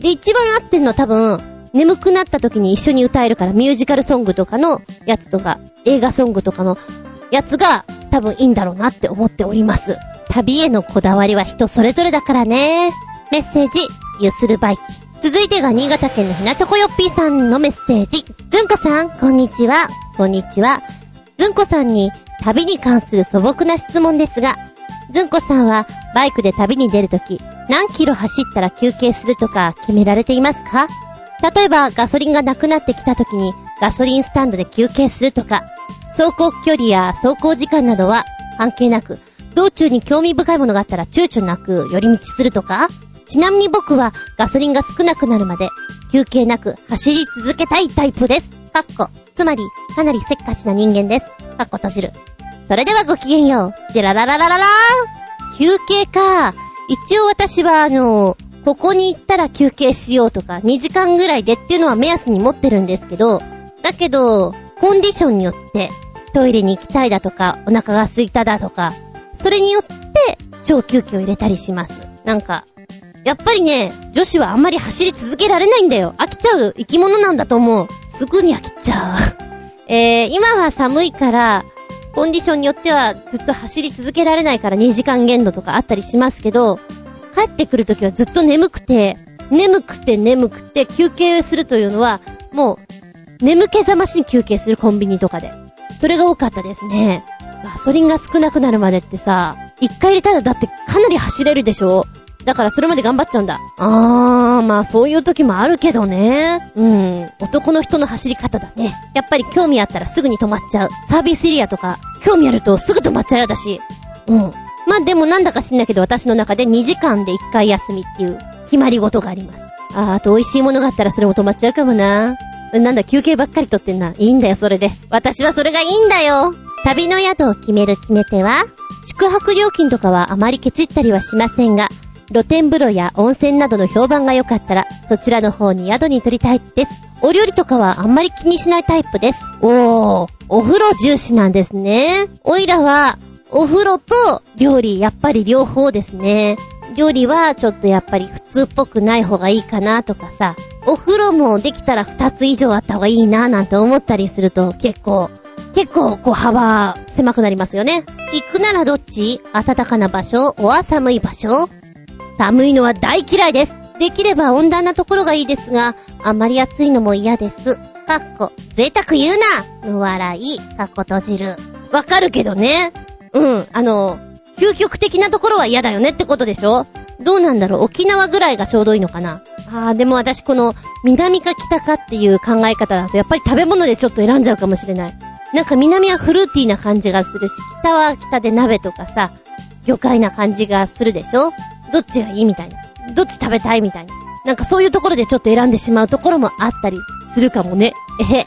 で、一番合ってんのは多分、眠くなった時に一緒に歌えるからミュージカルソングとかのやつとか、映画ソングとかのやつが多分いいんだろうなって思っております。旅へのこだわりは人それぞれだからね。メッセージ、ゆするバイキ。続いてが新潟県のひなチョコヨッピーさんのメッセージ。ずんこさん、こんにちは。こんにちは。ずんこさんに旅に関する素朴な質問ですが、ずんこさんはバイクで旅に出るとき、何キロ走ったら休憩するとか決められていますか？例えばガソリンがなくなってきたときにガソリンスタンドで休憩するとか、走行距離や走行時間などは関係なく、道中に興味深いものがあったら躊躇なく寄り道するとか？ちなみに僕はガソリンが少なくなるまで休憩なく走り続けたいタイプです。かっこ。つまり、かなりせっかちな人間です。かっこ閉じる。それではごきげんよう。じららららららー休憩か。一応私はあの、ここに行ったら休憩しようとか、2時間ぐらいでっていうのは目安に持ってるんですけど、だけど、コンディションによって、トイレに行きたいだとか、お腹が空いただとか、それによって、小休憩を入れたりします。なんか、やっぱりね、女子はあんまり走り続けられないんだよ。飽きちゃう生き物なんだと思う。すぐに飽きちゃう。[laughs] えー、今は寒いから、コンディションによってはずっと走り続けられないから2時間限度とかあったりしますけど、帰ってくるときはずっと眠くて、眠くて眠くて休憩するというのは、もう、眠気覚ましに休憩するコンビニとかで。それが多かったですね。ガソリンが少なくなるまでってさ、一回入れたらだってかなり走れるでしょ？だからそれまで頑張っちゃうんだ。あー、まあそういう時もあるけどね。うん。男の人の走り方だね。やっぱり興味あったらすぐに止まっちゃう。サービスエリアとか、興味あるとすぐ止まっちゃうよ、私。うん。まあでもなんだか知んないけど私の中で2時間で1回休みっていう決まり事があります。あー、あと美味しいものがあったらそれも止まっちゃうかもな。なんだ休憩ばっかりとってんな。いいんだよ、それで。私はそれがいいんだよ。旅の宿を決める決め手は宿泊料金とかはあまりケチったりはしませんが、露天風呂や温泉などの評判が良かったら、そちらの方に宿に取りたいです。お料理とかはあんまり気にしないタイプです。おー、お風呂重視なんですね。おいらは、お風呂と料理、やっぱり両方ですね。料理はちょっとやっぱり普通っぽくない方がいいかなとかさ、お風呂もできたら二つ以上あった方がいいななんて思ったりすると結構、結構こう幅狭くなりますよね。行くならどっち？暖かな場所？おは寒い場所？寒いのは大嫌いです。できれば温暖なところがいいですが、あまり暑いのも嫌です。かっこ、贅沢言うなの笑い、かっこ閉じる。わかるけどね。うん、あの、究極的なところは嫌だよねってことでしょ？どうなんだろう？沖縄ぐらいがちょうどいいのかな？ああ、でも私この、南か北かっていう考え方だと、やっぱり食べ物でちょっと選んじゃうかもしれない。なんか南はフルーティーな感じがするし、北は北で鍋とかさ、魚介な感じがするでしょ？どっちがいいみたいな。どっち食べたいみたいな。なんかそういうところでちょっと選んでしまうところもあったりするかもね。えへ。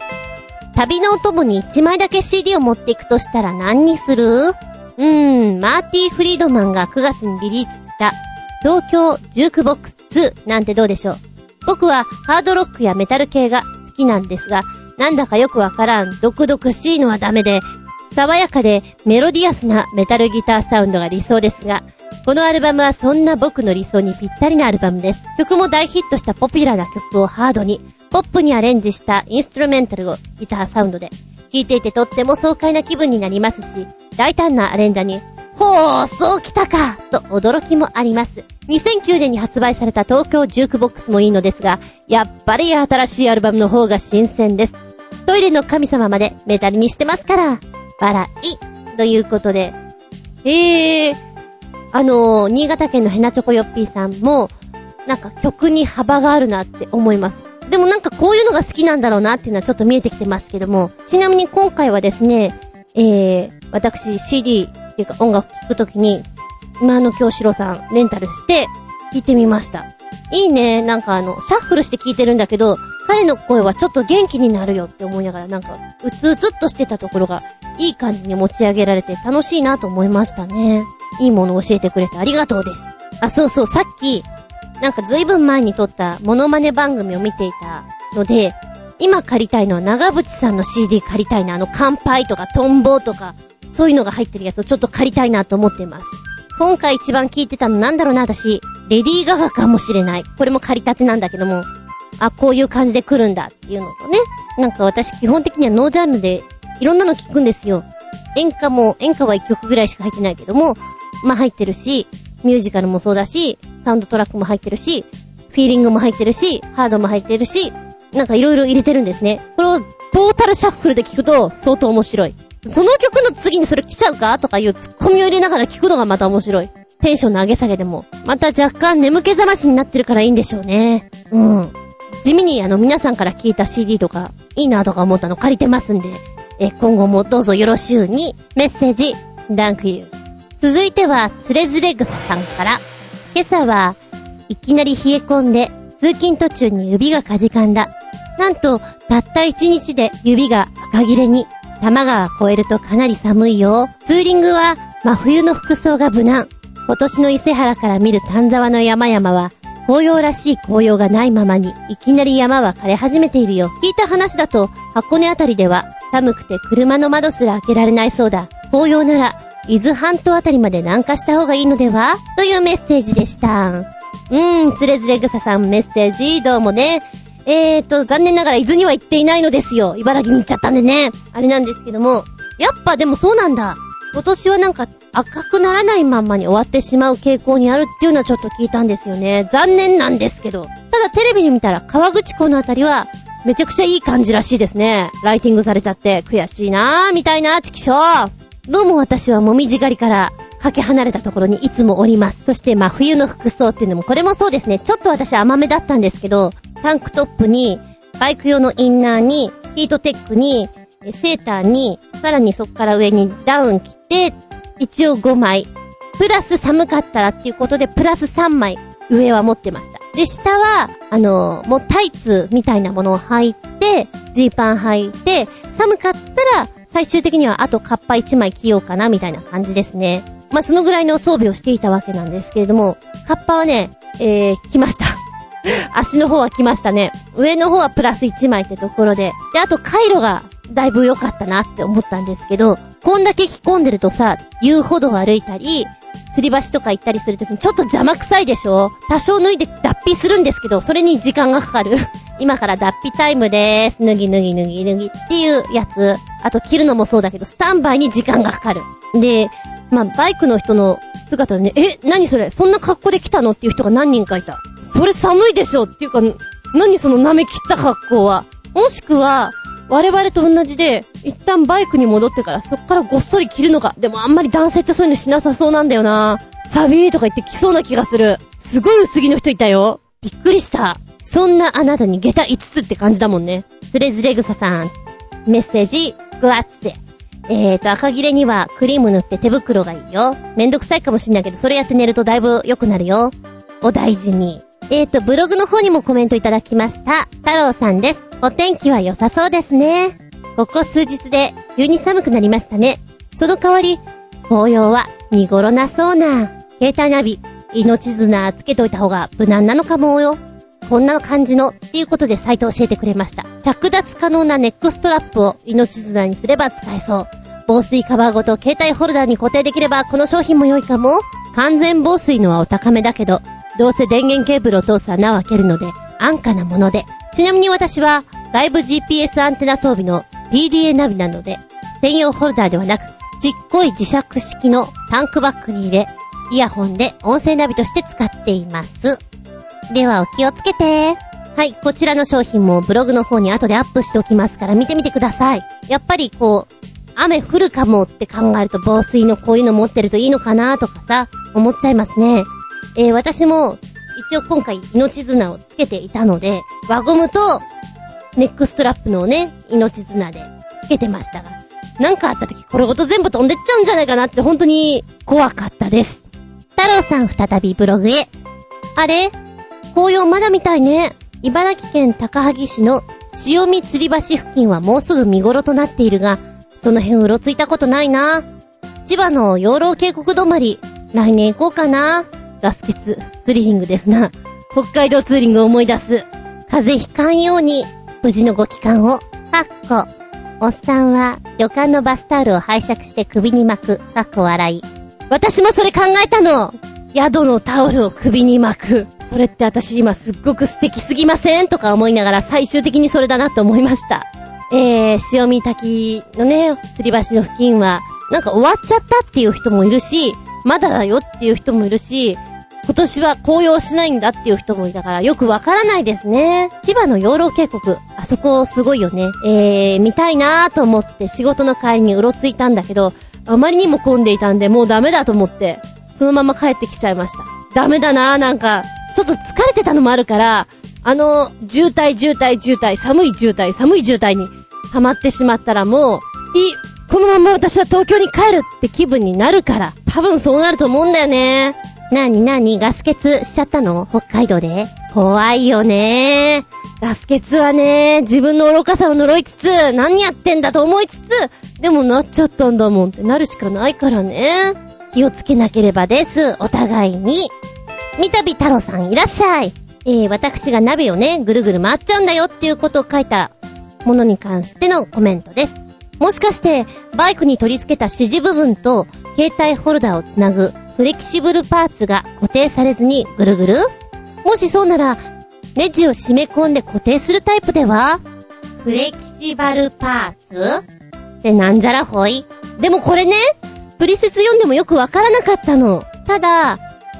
旅のお供に1枚だけ CD を持っていくとしたら何にする？うーん、マーティー・フリードマンが9月にリリースした東京ジュークボックス2なんてどうでしょう？僕はハードロックやメタル系が好きなんですが、なんだかよくわからん、毒々しいのはダメで、爽やかでメロディアスなメタルギターサウンドが理想ですが、このアルバムはそんな僕の理想にぴったりなアルバムです。曲も大ヒットしたポピュラーな曲をハードに、ポップにアレンジしたインストゥルメンタルをギターサウンドで、聴いていてとっても爽快な気分になりますし、大胆なアレンジャーに、ほう、そうきたかと驚きもあります。2009年に発売された東京ジュークボックスもいいのですが、やっぱり新しいアルバムの方が新鮮です。トイレの神様までメタルにしてますから。笑い。ということで。ええ、あのー、新潟県のヘナチョコヨッピーさんも、なんか曲に幅があるなって思います。でもなんかこういうのが好きなんだろうなっていうのはちょっと見えてきてますけども、ちなみに今回はですね、えー、私 CD っていうか音楽聴くときに、今の京志郎さんレンタルして聴いてみました。いいね。なんかあの、シャッフルして聴いてるんだけど、彼の声はちょっと元気になるよって思いながら、なんか、うつうつっとしてたところが、いい感じに持ち上げられて楽しいなと思いましたね。いいものを教えてくれてありがとうです。あ、そうそう、さっき、なんか随分前に撮ったモノマネ番組を見ていたので、今借りたいのは長渕さんの CD 借りたいな。あの、乾杯とかトンボとか、そういうのが入ってるやつをちょっと借りたいなと思っています。今回一番聞いてたのなんだろうな、私。レディーガガかもしれない。これも借りたてなんだけども、あ、こういう感じで来るんだっていうのとね。なんか私基本的にはノージャンルでいろんなの聞くんですよ。演歌も、演歌は1曲ぐらいしか入ってないけども、まあ入ってるし、ミュージカルもそうだし、サウンドトラックも入ってるし、フィーリングも入ってるし、ハードも入ってるし、なんかいろいろ入れてるんですね。これをトータルシャッフルで聞くと相当面白い。その曲の次にそれ来ちゃうか？とかいうツッコミを入れながら聞くのがまた面白い。テンションの上げ下げでも。また若干眠気覚ましになってるからいいんでしょうね。うん。地味にあの皆さんから聞いた CD とか、いいなとか思ったの借りてますんで、え、今後もどうぞよろしゅうに、メッセージ、ダンクユー。続いては、つれずれ草さんから、今朝は、いきなり冷え込んで、通勤途中に指がかじかんだ。なんと、たった一日で指が赤切れに。多摩川越えるとかなり寒いよ。ツーリングは真冬の服装が無難。今年の伊勢原から見る丹沢の山々は、紅葉らしい紅葉がないままに、いきなり山は枯れ始めているよ。聞いた話だと、箱根あたりでは、寒くて車の窓すら開けられないそうだ。紅葉なら、伊豆半島あたりまで南下した方がいいのでは？というメッセージでした。うーん、つれずれ草さんメッセージ、どうもね。えーと、残念ながら伊豆には行っていないのですよ。茨城に行っちゃったんでね。あれなんですけども。やっぱでもそうなんだ。今年はなんか赤くならないまんまに終わってしまう傾向にあるっていうのはちょっと聞いたんですよね。残念なんですけど。ただテレビで見たら川口湖のあたりはめちゃくちゃいい感じらしいですね。ライティングされちゃって悔しいなーみたいな、チキショー。どうも私はもみじ狩りからかけ離れたところにいつもおります。そして真冬の服装っていうのもこれもそうですね。ちょっと私甘めだったんですけど、タンクトップに、バイク用のインナーに、ヒートテックに、セーターに、さらにそこから上にダウン着て、一応5枚。プラス寒かったらっていうことで、プラス3枚、上は持ってました。で、下は、あのもうタイツみたいなものを履いて、ジーパン履いて、寒かったら、最終的にはあとカッパ1枚着ようかな、みたいな感じですね。まあ、そのぐらいの装備をしていたわけなんですけれども、カッパはね、えー、着ました。[laughs] 足の方は来ましたね。上の方はプラス1枚ってところで。で、あと回路がだいぶ良かったなって思ったんですけど、こんだけ着込んでるとさ、遊歩道歩いたり、吊り橋とか行ったりするときにちょっと邪魔くさいでしょ？多少脱いで脱皮するんですけど、それに時間がかかる。[laughs] 今から脱皮タイムでーす。脱ぎ脱ぎ脱ぎ脱ぎっていうやつ。あと着るのもそうだけど、スタンバイに時間がかかる。で、まあ、バイクの人の姿でね、え、何それ？そんな格好で来たの？っていう人が何人かいた。それ寒いでしょ？っていうか、何その舐め切った格好は？もしくは、我々と同じで、一旦バイクに戻ってからそっからごっそり着るのか。でもあんまり男性ってそういうのしなさそうなんだよな。サビーとか言ってきそうな気がする。すごい薄着の人いたよ。びっくりした。そんなあなたに下駄5つって感じだもんね。ズレズレ草さん。メッセージ、グワッツェ。えーと、赤切れにはクリーム塗って手袋がいいよ。めんどくさいかもしんないけど、それやって寝るとだいぶ良くなるよ。お大事に。えーと、ブログの方にもコメントいただきました。太郎さんです。お天気は良さそうですね。ここ数日で急に寒くなりましたね。その代わり、紅葉は見頃なそうな。携帯ナビ、命綱つけといた方が無難なのかもよ。こんな感じの、っていうことでサイト教えてくれました。着脱可能なネックストラップを命綱にすれば使えそう。防水カバーごと携帯ホルダーに固定できればこの商品も良いかも。完全防水のはお高めだけど、どうせ電源ケーブルを通す穴を開けるので、安価なもので。ちなみに私は、外部 GPS アンテナ装備の PDA ナビなので、専用ホルダーではなく、ちっこい磁石式のタンクバッグに入れ、イヤホンで音声ナビとして使っています。ではお気をつけて。はい、こちらの商品もブログの方に後でアップしておきますから見てみてください。やっぱりこう、雨降るかもって考えると防水のこういうの持ってるといいのかなとかさ、思っちゃいますね。えー、私も、一応今回命綱をつけていたので、輪ゴムと、ネックストラップのね、命綱でつけてましたが、なんかあった時これごと全部飛んでっちゃうんじゃないかなって本当に怖かったです。太郎さん再びブログへ。あれ？紅葉まだみたいね。茨城県高萩市の潮見吊り橋付近はもうすぐ見頃となっているが、その辺うろついたことないな。千葉の養老渓谷止まり、来年行こうかな。ガス欠、スリリングですな。北海道ツーリングを思い出す。風邪ひかんように、無事のご帰還を。かっこ。おっさんは、旅館のバスタオルを拝借して首に巻く。かっこ笑い。私もそれ考えたの宿のタオルを首に巻く。それって私今すっごく素敵すぎませんとか思いながら最終的にそれだなと思いました。えー、塩見滝のね、吊り橋の付近は、なんか終わっちゃったっていう人もいるし、まだだよっていう人もいるし、今年は紅葉しないんだっていう人もいたから、よくわからないですね。千葉の養老渓谷、あそこすごいよね。えー、見たいなーと思って仕事の帰りにうろついたんだけど、あまりにも混んでいたんで、もうダメだと思って、そのまま帰ってきちゃいました。ダメだなーなんか、ちょっと疲れてたのもあるから、あの、渋滞渋滞渋滞、寒い渋滞寒い渋滞にハマってしまったらもう、い、このまま私は東京に帰るって気分になるから、多分そうなると思うんだよね。なになにガス欠しちゃったの？北海道で？怖いよねガス欠はね、自分の愚かさを呪いつつ、何やってんだと思いつつ、でもなっちゃったんだもんってなるしかないからね。気をつけなければです、お互いに。三度太郎さんいらっしゃい。えー、私が鍋をね、ぐるぐる回っちゃうんだよっていうことを書いたものに関してのコメントです。もしかして、バイクに取り付けた指示部分と、携帯ホルダーをつなぐ、フレキシブルパーツが固定されずにぐるぐる？もしそうなら、ネジを締め込んで固定するタイプでは？フレキシバルパーツ？ってなんじゃらほい？でもこれね、取説読んでもよくわからなかったの。ただ、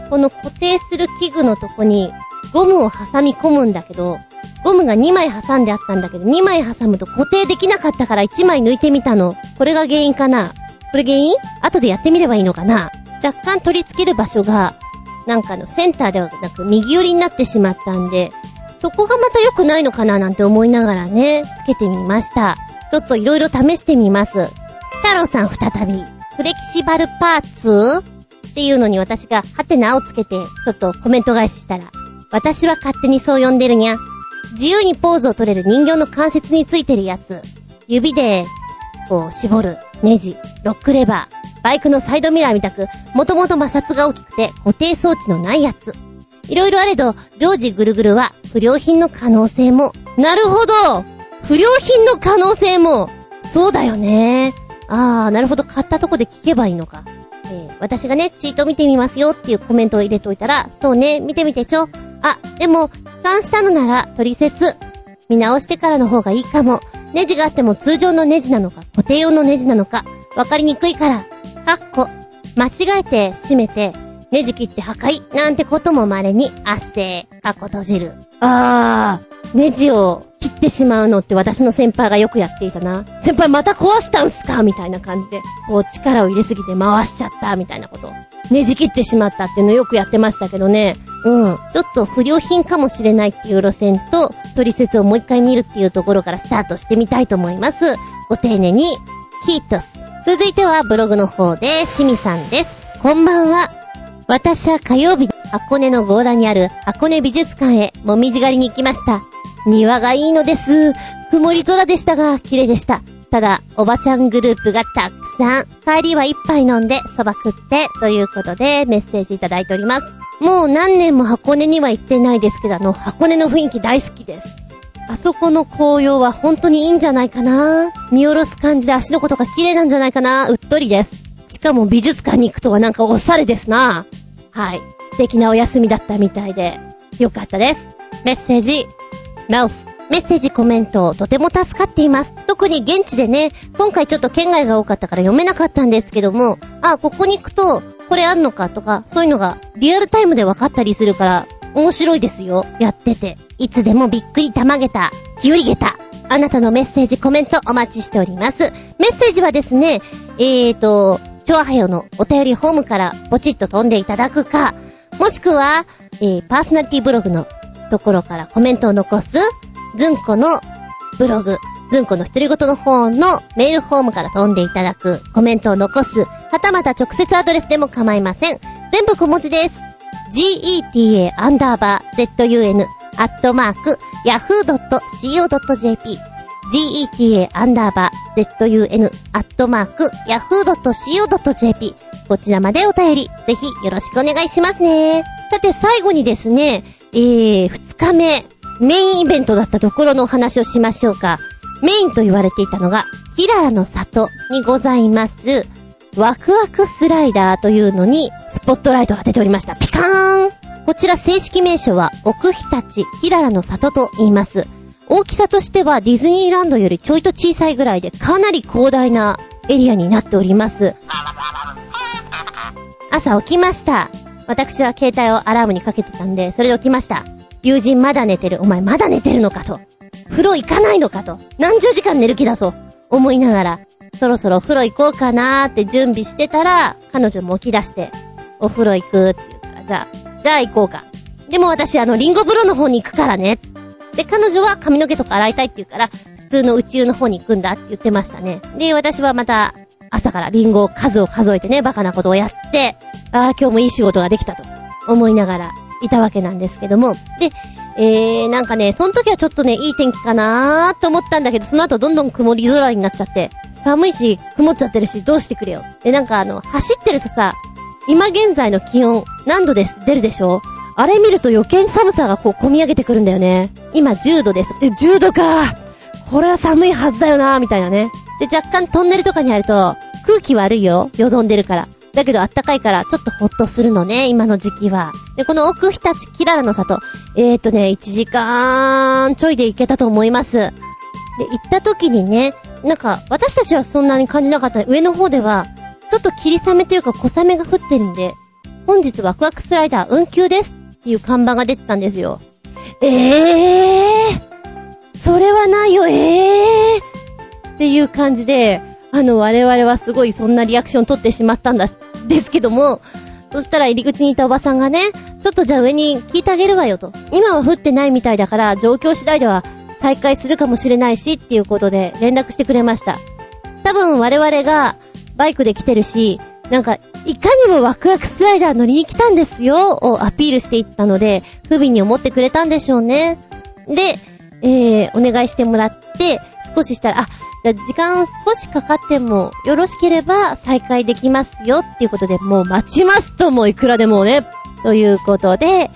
この固定する器具のとこにゴムを挟み込むんだけど、ゴムが2枚挟んであったんだけど、2枚挟むと固定できなかったから1枚抜いてみたの。これが原因かな？これ原因？後でやってみればいいのかな？若干取り付ける場所が、なんかのセンターではなく右寄りになってしまったんで、そこがまた良くないのかななんて思いながらね、つけてみました。ちょっと色々試してみます。太郎さん再び、フレキシバルパーツ？っていうのに私がハテナをつけて、ちょっとコメント返ししたら、私は勝手にそう呼んでるにゃ。自由にポーズを取れる人形の関節についてるやつ。指で、こう、絞る、ネジ、ロックレバー、バイクのサイドミラーみたく、もともと摩擦が大きくて固定装置のないやつ。いろいろあれど、常時ぐるぐるは不良品の可能性も。なるほど不良品の可能性も。そうだよね。あー、なるほど。買ったとこで聞けばいいのか。えー、私がね、チート見てみますよっていうコメントを入れといたら、そうね、見てみてちょ。あ、でも、帰還したのなら、取説。見直してからの方がいいかも。ネジがあっても通常のネジなのか、固定用のネジなのか、わかりにくいから。かっこ、間違えて閉めて、ネジ切って破壊なんてことも稀に圧政。かっこ閉じる。あー、ネジを切ってしまうのって私の先輩がよくやっていたな。先輩また壊したんすか？みたいな感じで、こう力を入れすぎて回しちゃったみたいなこと。ねじ切ってしまったっていうのよくやってましたけどね。うん。ちょっと不良品かもしれないっていう路線と、取説をもう一回見るっていうところからスタートしてみたいと思います。ご丁寧に、キートス。続いてはブログの方で、しみさんです。こんばんは。私は火曜日、箱根の強羅にある箱根美術館へもみじ狩りに行きました。庭がいいのです。曇り空でしたが、綺麗でした。ただ、おばちゃんグループがたくさん。帰りは一杯飲んで、蕎麦食って、ということでメッセージいただいております。もう何年も箱根には行ってないですけど、あの、箱根の雰囲気大好きです。あそこの紅葉は本当にいいんじゃないかな見下ろす感じで足の子とか綺麗なんじゃないかなうっとりです。しかも美術館に行くとはなんかおしゃれですなはい。素敵なお休みだったみたいで、よかったです。メッセージ、マウス。メッセージコメント、とても助かっています。特に現地でね、今回ちょっと県外が多かったから読めなかったんですけども、あ、ここに行くと、これあんのかとか、そういうのがリアルタイムで分かったりするから、面白いですよ。やってて。いつでもびっくりたまげた、日和げた。あなたのメッセージ、コメントお待ちしております。メッセージはですね、えーと、チョアハヨのお便りホームからポチッと飛んでいただくか、もしくは、えー、パーソナリティブログのところからコメントを残す、ずんこのブログ、ずんこの独り言の方のメールフォームから飛んでいただく、コメントを残す、はたまた直接アドレスでも構いません。全部小文字です。Geta アンダーバー zun アットマーク yahoo.co.jp geta アンダーバー zun アットマーク yahoo.co.jp こちらまでお便り、ぜひよろしくお願いしますね。さて最後にですね、えー、二日目、メインイベントだったところのお話をしましょうか。メインと言われていたのが、キラーの里にございます。ワクワクスライダーというのに、スポットライトを当てておりました。ピカーンこちら正式名称は、奥日立、キララの里と言います。大きさとしてはディズニーランドよりちょいと小さいぐらいでかなり広大なエリアになっております。朝起きました。私は携帯をアラームにかけてたんで、それで起きました。友人まだ寝てる。お前まだ寝てるのかと。風呂行かないのかと。何十時間寝る気だぞ。思いながら、そろそろお風呂行こうかなーって準備してたら、彼女も起き出して、お風呂行くって言うから、じゃあ、じゃあ行こうか。でも私あの、リンゴ風呂の方に行くからね。で、彼女は髪の毛とか洗いたいって言うから、普通の宇宙の方に行くんだって言ってましたね。で、私はまた、朝からリンゴ数を数えてね、バカなことをやって、ああ、今日もいい仕事ができたと思いながらいたわけなんですけども。で、えー、なんかね、その時はちょっとね、いい天気かなーと思ったんだけど、その後どんどん曇り空になっちゃって、寒いし、曇っちゃってるし、どうしてくれよ。で、なんかあの、走ってるとさ、今現在の気温、何度です、出るでしょ？あれ見ると余計に寒さがこう込み上げてくるんだよね。今10度です。え、10度かこれは寒いはずだよなみたいなね。で、若干トンネルとかにあると、空気悪いよ。よどんでるから。だけどあったかいから、ちょっとほっとするのね、今の時期は。で、この奥日立キララの里。えーとね、1時間ちょいで行けたと思います。で、行った時にね、なんか、私たちはそんなに感じなかった。上の方では、ちょっと霧雨というか小雨が降ってるんで、本日ワクワクスライダー運休ですっていう看板が出てたんですよ。ええー、それはないよ、ええー、っていう感じで、あの、我々はすごいそんなリアクション取ってしまったんだ、ですけども、そしたら入り口にいたおばさんがね、ちょっとじゃあ上に聞いてあげるわよと。今は降ってないみたいだから、状況次第では再開するかもしれないしっていうことで連絡してくれました。多分我々がバイクで来てるし、なんか、いかにもワクワクスライダー乗りに来たんですよをアピールしていったので、不憫に思ってくれたんでしょうね。で、えー、お願いしてもらって、少ししたら、あ、じゃ時間少しかかってもよろしければ再開できますよっていうことで、もう待ちますともいくらでもね。ということで、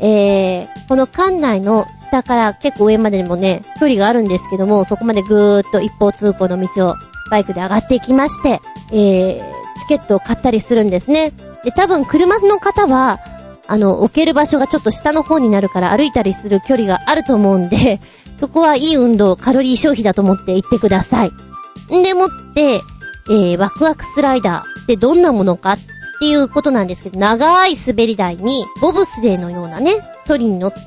えー、この館内の下から結構上までにもね、距離があるんですけども、そこまでぐーっと一方通行の道をバイクで上がっていきまして、えー、チケットを買ったりするんですね。で、多分車の方は、あの、置ける場所がちょっと下の方になるから歩いたりする距離があると思うんで、[laughs] そこはいい運動、カロリー消費だと思って行ってください。んでもって、えー、ワクワクスライダーってどんなものかっっていうことなんですけど、長い滑り台に、ボブスレーのようなね、ソリに乗って、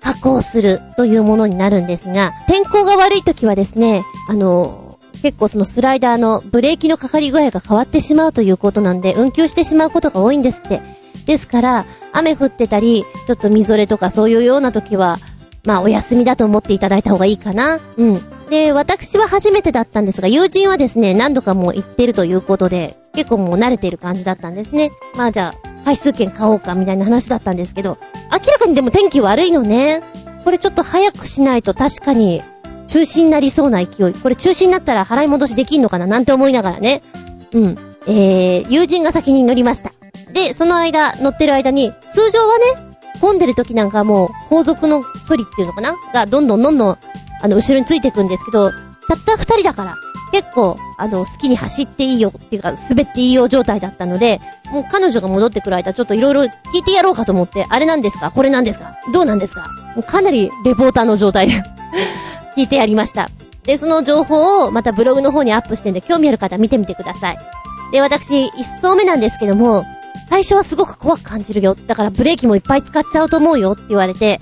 加工するというものになるんですが、天候が悪い時はですね、あの結構そのスライダーのブレーキのかかり具合が変わってしまうということなんで、運休してしまうことが多いんですって。ですから、雨降ってたり、ちょっとみぞれとかそういうような時は、まあお休みだと思っていただいた方がいいかな。うん。で、私は初めてだったんですが、友人はですね、何度かもう行ってるということで、結構もう慣れてる感じだったんですね。まあじゃあ、回数券買おうかみたいな話だったんですけど、明らかにでも天気悪いのね。これちょっと早くしないと確かに中止になりそうな勢い。これ中止になったら払い戻しできんのかな？なんて思いながらね。うん。えー、友人が先に乗りました。で、その間、乗ってる間に、通常はね、混んでる時なんかもう、後続のソリっていうのかな？が、どんどんどんどん、あの、後ろについていくんですけど、たった二人だから、結構、あの、好きに走っていいよっていうか、滑っていいよ状態だったので、もう彼女が戻ってくる間、ちょっといろいろ聞いてやろうかと思って、あれなんですか？これなんですか？どうなんですか？もうかなりレポーターの状態で [laughs] 聞いてやりました。で、その情報をまたブログの方にアップしてんで、興味ある方見てみてください。で、私、一層目なんですけども、最初はすごく怖く感じるよ。だからブレーキもいっぱい使っちゃうと思うよって言われて、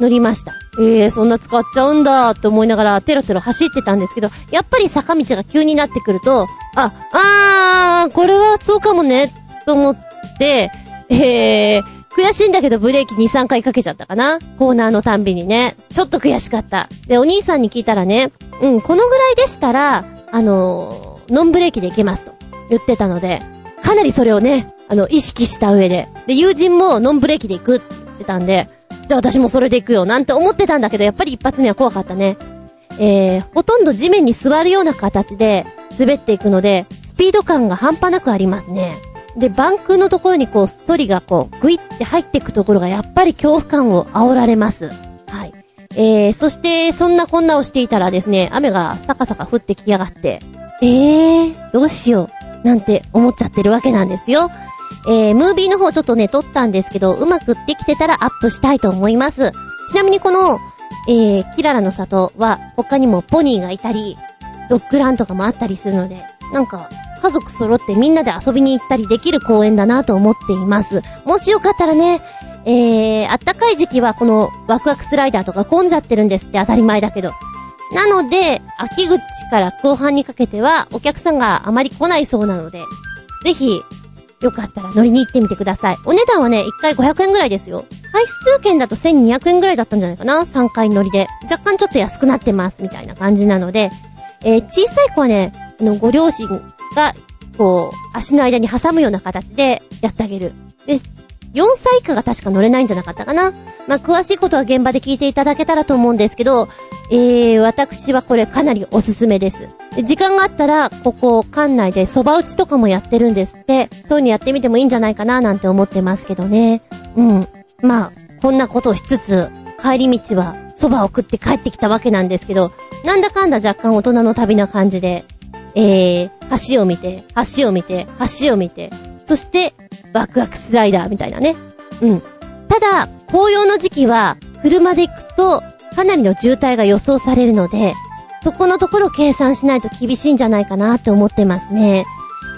乗りました。ええー、そんな使っちゃうんだって思いながらテロテロ走ってたんですけど、やっぱり坂道が急になってくると、あ、あー、これはそうかもね、と思って、えー、悔しいんだけどブレーキ2、3回かけちゃったかなコーナーのたんびにね。ちょっと悔しかった。で、お兄さんに聞いたらね、うん、このぐらいでしたら、あのー、ノンブレーキでいけますと言ってたので、かなりそれをね、あの、意識した上で。で、友人もノンブレーキで行くって言ってたんで、じゃあ私もそれで行くよ、なんて思ってたんだけど、やっぱり一発目は怖かったね。えー、ほとんど地面に座るような形で滑っていくので、スピード感が半端なくありますね。で、バンクのところにこう、ストリがこう、グイって入っていくところがやっぱり恐怖感を煽られます。はい。えー、そして、そんなこんなをしていたらですね、雨がサカサカ降ってきやがって、えー、どうしよう。なんて思っちゃってるわけなんですよ。えー、ムービーの方ちょっとね、撮ったんですけど、うまくできてたらアップしたいと思います。ちなみにこの、えー、キララの里は、他にもポニーがいたり、ドッグランとかもあったりするので、なんか、家族揃ってみんなで遊びに行ったりできる公園だなと思っています。もしよかったらね、えー、あったかい時期はこのワクワクスライダーとか混んじゃってるんですって当たり前だけど。なので、秋口から後半にかけてはお客さんがあまり来ないそうなので、ぜひ、よかったら乗りに行ってみてください。お値段はね、1回500円ぐらいですよ。回数券だと1200円ぐらいだったんじゃないかな ?3 回乗りで。若干ちょっと安くなってます、みたいな感じなので、えー、小さい子はね、あの、ご両親が、こう、足の間に挟むような形でやってあげる。で、4歳以下が確か乗れないんじゃなかったかな。まあ、詳しいことは現場で聞いていただけたらと思うんですけど、えー、私はこれかなりおすすめです。で時間があったら、ここ、館内で蕎麦打ちとかもやってるんですって、そういうのやってみてもいいんじゃないかななんて思ってますけどね。うん。まあ、こんなことをしつつ、帰り道は蕎麦を食って帰ってきたわけなんですけど、なんだかんだ若干大人の旅な感じで、えー、橋を見て、橋を見て、橋を見て、そして、ワクワクスライダーみたいなね。うん。ただ、紅葉の時期は、車で行くと、かなりの渋滞が予想されるので、そこのところ計算しないと厳しいんじゃないかなって思ってますね。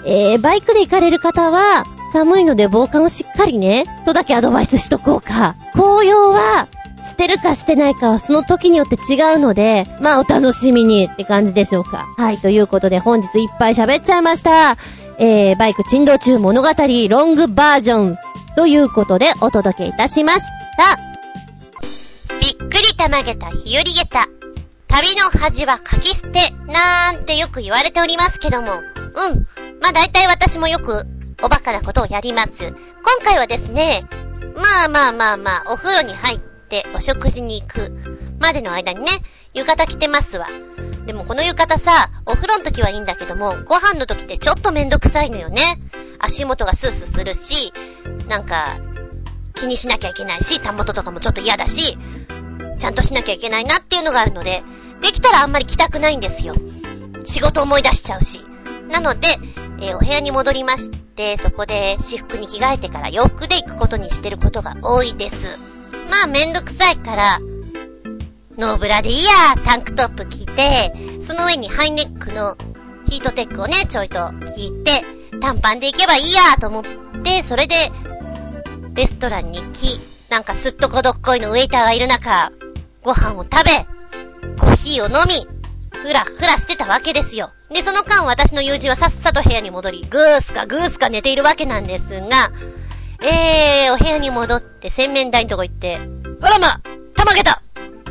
えー、バイクで行かれる方は、寒いので防寒をしっかりね、とだけアドバイスしとこうか。紅葉は、してるかしてないかはその時によって違うので、まあお楽しみにって感じでしょうか。はい、ということで本日いっぱい喋っちゃいました。えー、バイク珍道中物語ロングバージョンということでお届けいたしました。びっくりたまげた日和げた。旅の恥は書き捨て、なんてよく言われておりますけども。うん。まあ大体私もよくおバカなことをやります。今回はですね、まあまあまあまあ、お風呂に入ってお食事に行くまでの間にね、浴衣着てますわ。でもこの浴衣さ、お風呂の時はいいんだけども、ご飯の時ってちょっとめんどくさいのよね。足元がスースーするし、なんか、気にしなきゃいけないし、た元とかもちょっと嫌だし、ちゃんとしなきゃいけないなっていうのがあるので、できたらあんまり着たくないんですよ。仕事思い出しちゃうし。なので、えー、お部屋に戻りまして、そこで私服に着替えてから洋服で行くことにしてることが多いです。まあめんどくさいから、ノーブラでいいや、タンクトップ着て、その上にハイネックのヒートテックをね、ちょいと引いて、短パンで行けばいいやと思って、それで、レストランに行き、なんかすっとこどっこいのウェイターがいる中、ご飯を食べ、コーヒーを飲み、ふらふらしてたわけですよ。で、その間私の友人はさっさと部屋に戻り、ぐーすかぐーすか寝ているわけなんですが、えー、お部屋に戻って洗面台のとこ行って、あらまたまげた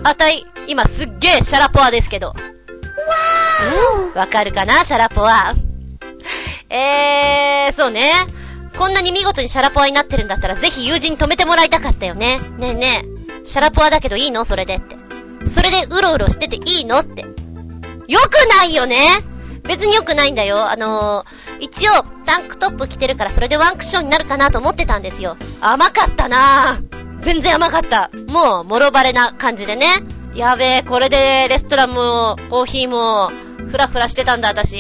あたい、今すっげーシャラポワですけど。わーわかるかなシャラポワ？えー、そうね。こんなに見事にシャラポワになってるんだったらぜひ友人に止めてもらいたかったよね。ねえねえ、シャラポワだけどいいの？それでって。それでうろうろしてていいの？って。よくないよね別によくないんだよ。あのー、一応、タンクトップ着てるからそれでワンクッションになるかなと思ってたんですよ。甘かったなぁ。全然甘かった。もう、もろバレな感じでね。やべえ、これでレストランも、コーヒーも、ふらふらしてたんだ、私。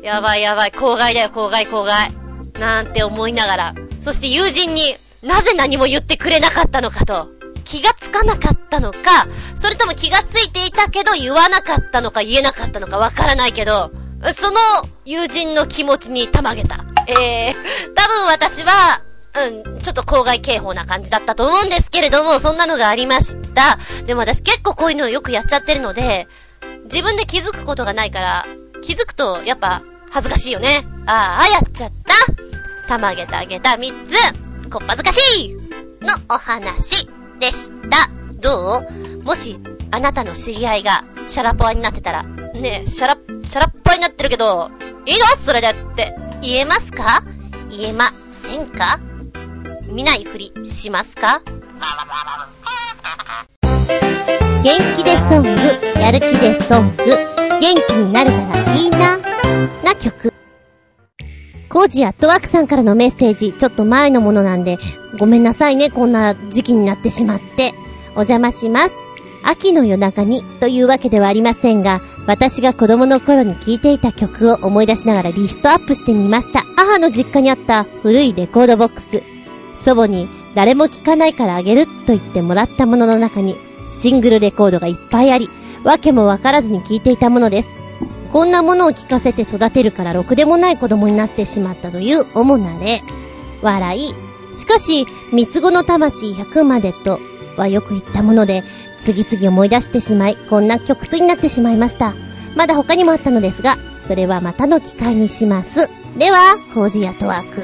やばいやばい、郊外だよ、郊外、郊外。なんて思いながら。そして友人に、なぜ何も言ってくれなかったのかと。気がつかなかったのか、それとも気がついていたけど言わなかったのか言えなかったのかわからないけど、その友人の気持ちにたまげた。えー、多分私は、うん、ちょっと郊外警報な感じだったと思うんですけれども、そんなのがありました。でも私結構こういうのよくやっちゃってるので、自分で気づくことがないから、気づくとやっぱ恥ずかしいよね。ああ、やっちゃった。たまげたあげた3つ、こっぱずかしいのお話でした。どう？もし、あなたの知り合いがシャラポワになってたら、ねえ、シャラ、シャラッポワになってるけど、いいの？それでって言えますか？言えませんか？見ないふりしますか？元気でソング、やる気でソング、元気になれたらいいな、な曲。コージーアットワークさんからのメッセージ、ちょっと前のものなんで、ごめんなさいね、こんな時期になってしまって。お邪魔します。秋の夜中にというわけではありませんが、私が子供の頃に聴いていた曲を思い出しながらリストアップしてみました。母の実家にあった古いレコードボックス。祖母に誰も聴かないからあげると言ってもらったものの中にシングルレコードがいっぱいあり、わけもわからずに聴いていたものです。こんなものを聞かせて育てるからろくでもない子供になってしまったという主な例。笑い。しかし、三つ子の魂100までとはよく言ったもので、次々思い出してしまい、こんな曲数になってしまいました。まだ他にもあったのですが、それはまたの機会にします。では、コージーアトワーク。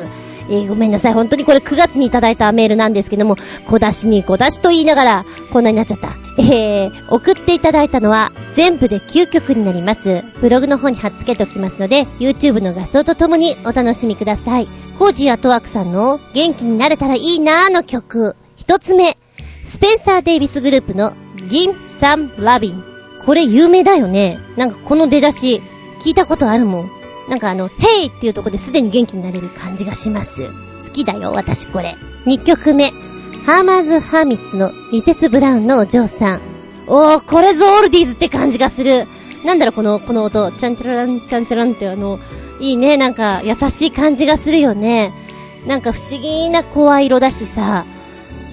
えー、ごめんなさい。本当にこれ9月にいただいたメールなんですけども、小出しに小出しと言いながら、こんなになっちゃった。えー、送っていただいたのは、全部で9曲になります。ブログの方に貼っつけておきますので、YouTube の画像とともにお楽しみください。コージーアットワークさんの元気になれたらいいなーの曲。一つ目、スペンサー・デイビスグループの Gimme Some Lovin'。これ有名だよね。なんかこの出だし、聞いたことあるもん。なんかあの、 Hey っていうとこですでに元気になれる感じがします。好きだよ、私これ。2曲目。ハーマンズ・ハーミッツのミセス・ブラウンのお嬢さん。おー、これぞオールディーズって感じがする。なんだろ、この、この音。チャンチャララン、チャンチャランってあの、いいね、なんか優しい感じがするよね。なんか不思議な声色だしさ。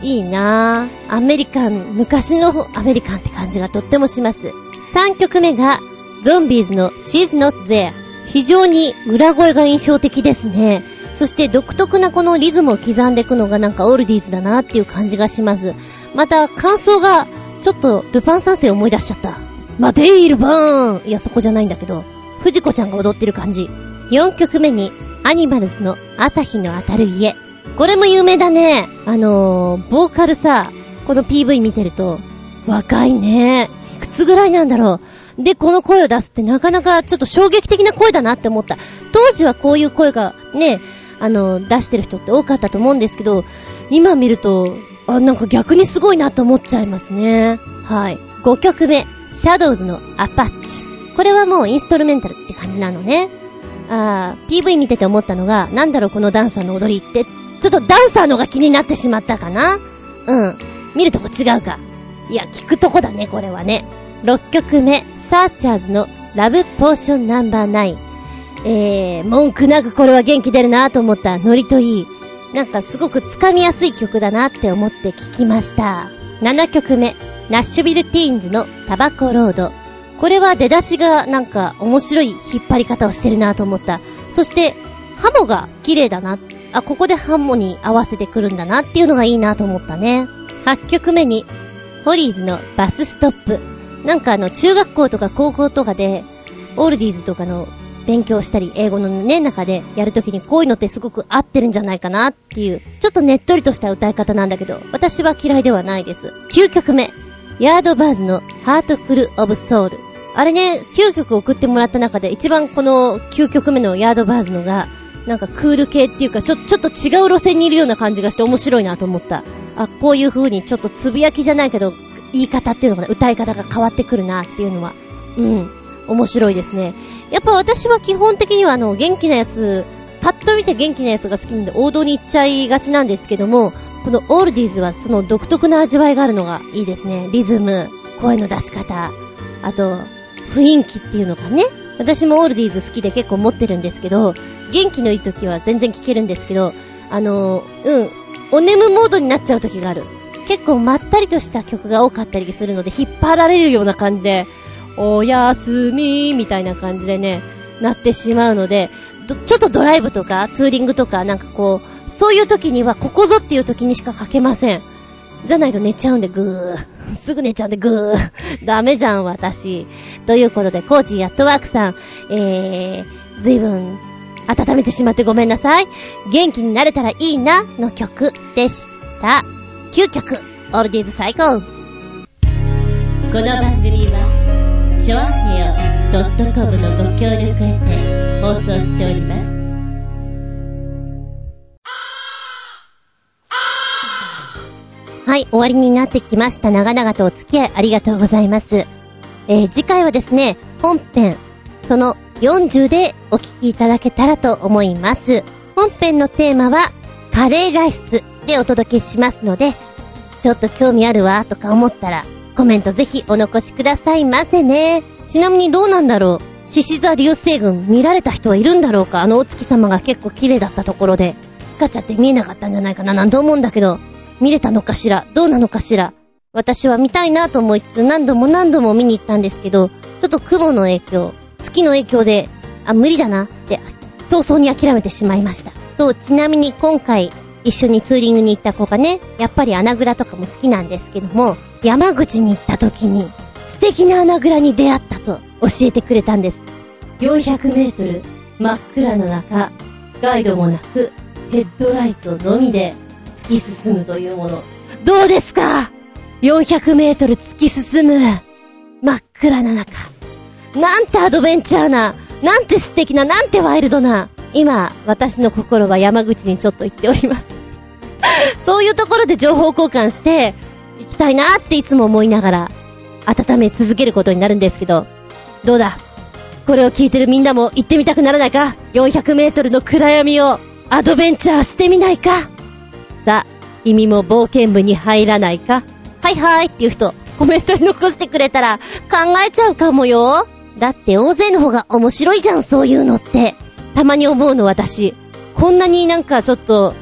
いいなぁアメリカン、昔のアメリカンって感じがとってもします。3曲目が、ゾンビーズの She's Not There。非常に裏声が印象的ですね。そして独特なこのリズムを刻んでいくのがなんかオールディーズだなっていう感じがします。また感想がちょっとルパン三世思い出しちゃった。マデイルバーンいやそこじゃないんだけど、藤子ちゃんが踊ってる感じ。4曲目にアニマルズの朝日の当たる家。これも有名だね。あのー、ボーカルさ、この PV 見てると、若いね。いくつぐらいなんだろう。で、この声を出すってなかなかちょっと衝撃的な声だなって思った。当時はこういう声がね、あの、出してる人って多かったと思うんですけど、今見ると、あ、なんか逆にすごいなと思っちゃいますね。はい。5曲目、シャドウズのアパッチ。これはもうインストルメンタルって感じなのね。あー、PV 見てて思ったのが、なんだろうこのダンサーの踊りって、ちょっとダンサーのが気になってしまったかな？うん。見るとこ違うか。いや、聞くとこだね、これはね。6曲目、サーチャーズのラブポーションナンバー9。えー、文句なくこれは元気出るなと思ったノリといい。なんかすごくつかみやすい曲だなって思って聞きました。7曲目、ナッシュビルティーンズのタバコロード。これは出だしがなんか面白い引っ張り方をしてるなと思った。そして、ハモが綺麗だなあ、ここでハモに合わせてくるんだなっていうのがいいなと思ったね。8曲目に、ホリーズのバスストップ。なんかあの、中学校とか高校とかで、オールディーズとかの勉強したり、英語のね、中でやるときにこういうのってすごく合ってるんじゃないかなっていう、ちょっとねっとりとした歌い方なんだけど、私は嫌いではないです。9曲目、ヤードバーズのハートフルオブソウル。あれね、9曲送ってもらった中で一番この9曲目のヤードバーズのが、なんかクール系っていうか、ちょ、ちょっと違う路線にいるような感じがして面白いなと思った。あ、こういう風にちょっとつぶやきじゃないけど、言い方っていうのかな、歌い方が変わってくるなっていうのは、うん、面白いですね。やっぱ私は基本的にはあの、元気なやつ、パッと見て元気なやつが好きなんで王道に行っちゃいがちなんですけども、このオールディーズはその独特な味わいがあるのがいいですね。リズム、声の出し方、あと、雰囲気っていうのがね。私もオールディーズ好きで結構持ってるんですけど、元気のいい時は全然聴けるんですけど、あのうん、お眠モードになっちゃう時がある。結構まったりとした曲が多かったりするので、引っ張られるような感じで、おやすみみたいな感じでね、なってしまうので、ちょっとドライブとか、ツーリングとか、なんかこう、そういう時には、ここぞっていう時にしか書けません。じゃないと寝ちゃうんで、ぐー。[laughs] すぐ寝ちゃうんで、ぐー。[laughs] ダメじゃん、私。ということで、コーチやットワークさん、えー、ずいぶん温めてしまってごめんなさい。元気になれたらいいな、の曲でした。9曲、オールディーズ最高。この番組は、ちょあへよ .com のご協力へて放送しております。はい、終わりになってきました。長々とお付き合いありがとうございます。えー、次回はですね、本編、その40でお聞きいただけたらと思います。本編のテーマは、カレーライスでお届けしますので、ちょっと興味あるわとか思ったら、コメントぜひお残しくださいませね。ちなみにどうなんだろう。獅子座流星群見られた人はいるんだろうか。あのお月様が結構綺麗だったところで。光っちゃって見えなかったんじゃないかな。なんて思うんだけど、見れたのかしら？どうなのかしら？私は見たいなと思いつつ何度も何度も見に行ったんですけど、ちょっと雲の影響、月の影響で、あ、無理だな。って、早々に諦めてしまいました。そう、ちなみに今回、一緒にツーリングに行った子がね、やっぱり穴蔵とかも好きなんですけども、山口に行った時に、素敵な穴蔵に出会ったと教えてくれたんです。400メートル、真っ暗な中、ガイドもなく、ヘッドライトのみで突き進むというもの。どうですか ?400 メートル突き進む。真っ暗な中。なんてアドベンチャーな、なんて素敵な、なんてワイルドな。今、私の心は山口にちょっと行っております。[laughs] そういうところで情報交換して、行きたいなっていつも思いながら、温め続けることになるんですけど、どうだ？これを聞いてるみんなも行ってみたくならないか ?400 メートルの暗闇をアドベンチャーしてみないか？さあ、君も冒険部に入らないか？はいはいっていう人、コメントに残してくれたら考えちゃうかもよ。だって大勢の方が面白いじゃん、そういうのって。たまに思うの私。こんなになんかちょっと、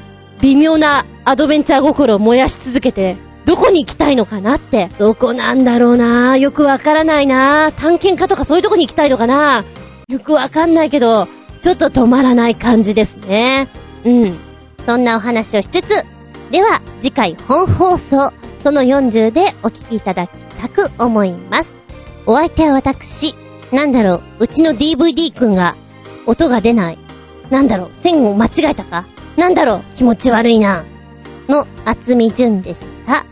微妙なアドベンチャー心を燃やし続けて、どこに行きたいのかなって。どこなんだろうなよくわからないな探検家とかそういうとこに行きたいのかなよくわかんないけど、ちょっと止まらない感じですね。うん。そんなお話をしつつ、では、次回本放送、その40でお聞きいただきたく思います。お相手は私、なんだろう、うちの DVD くんが、音が出ない。なんだろう、線を間違えたか？なんだろう、気持ち悪いな。の、厚み純でした。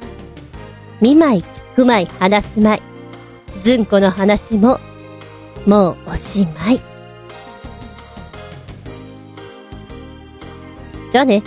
見舞い、聞く舞い、話すまい。ずんこの話も、もうおしまい。じゃあね。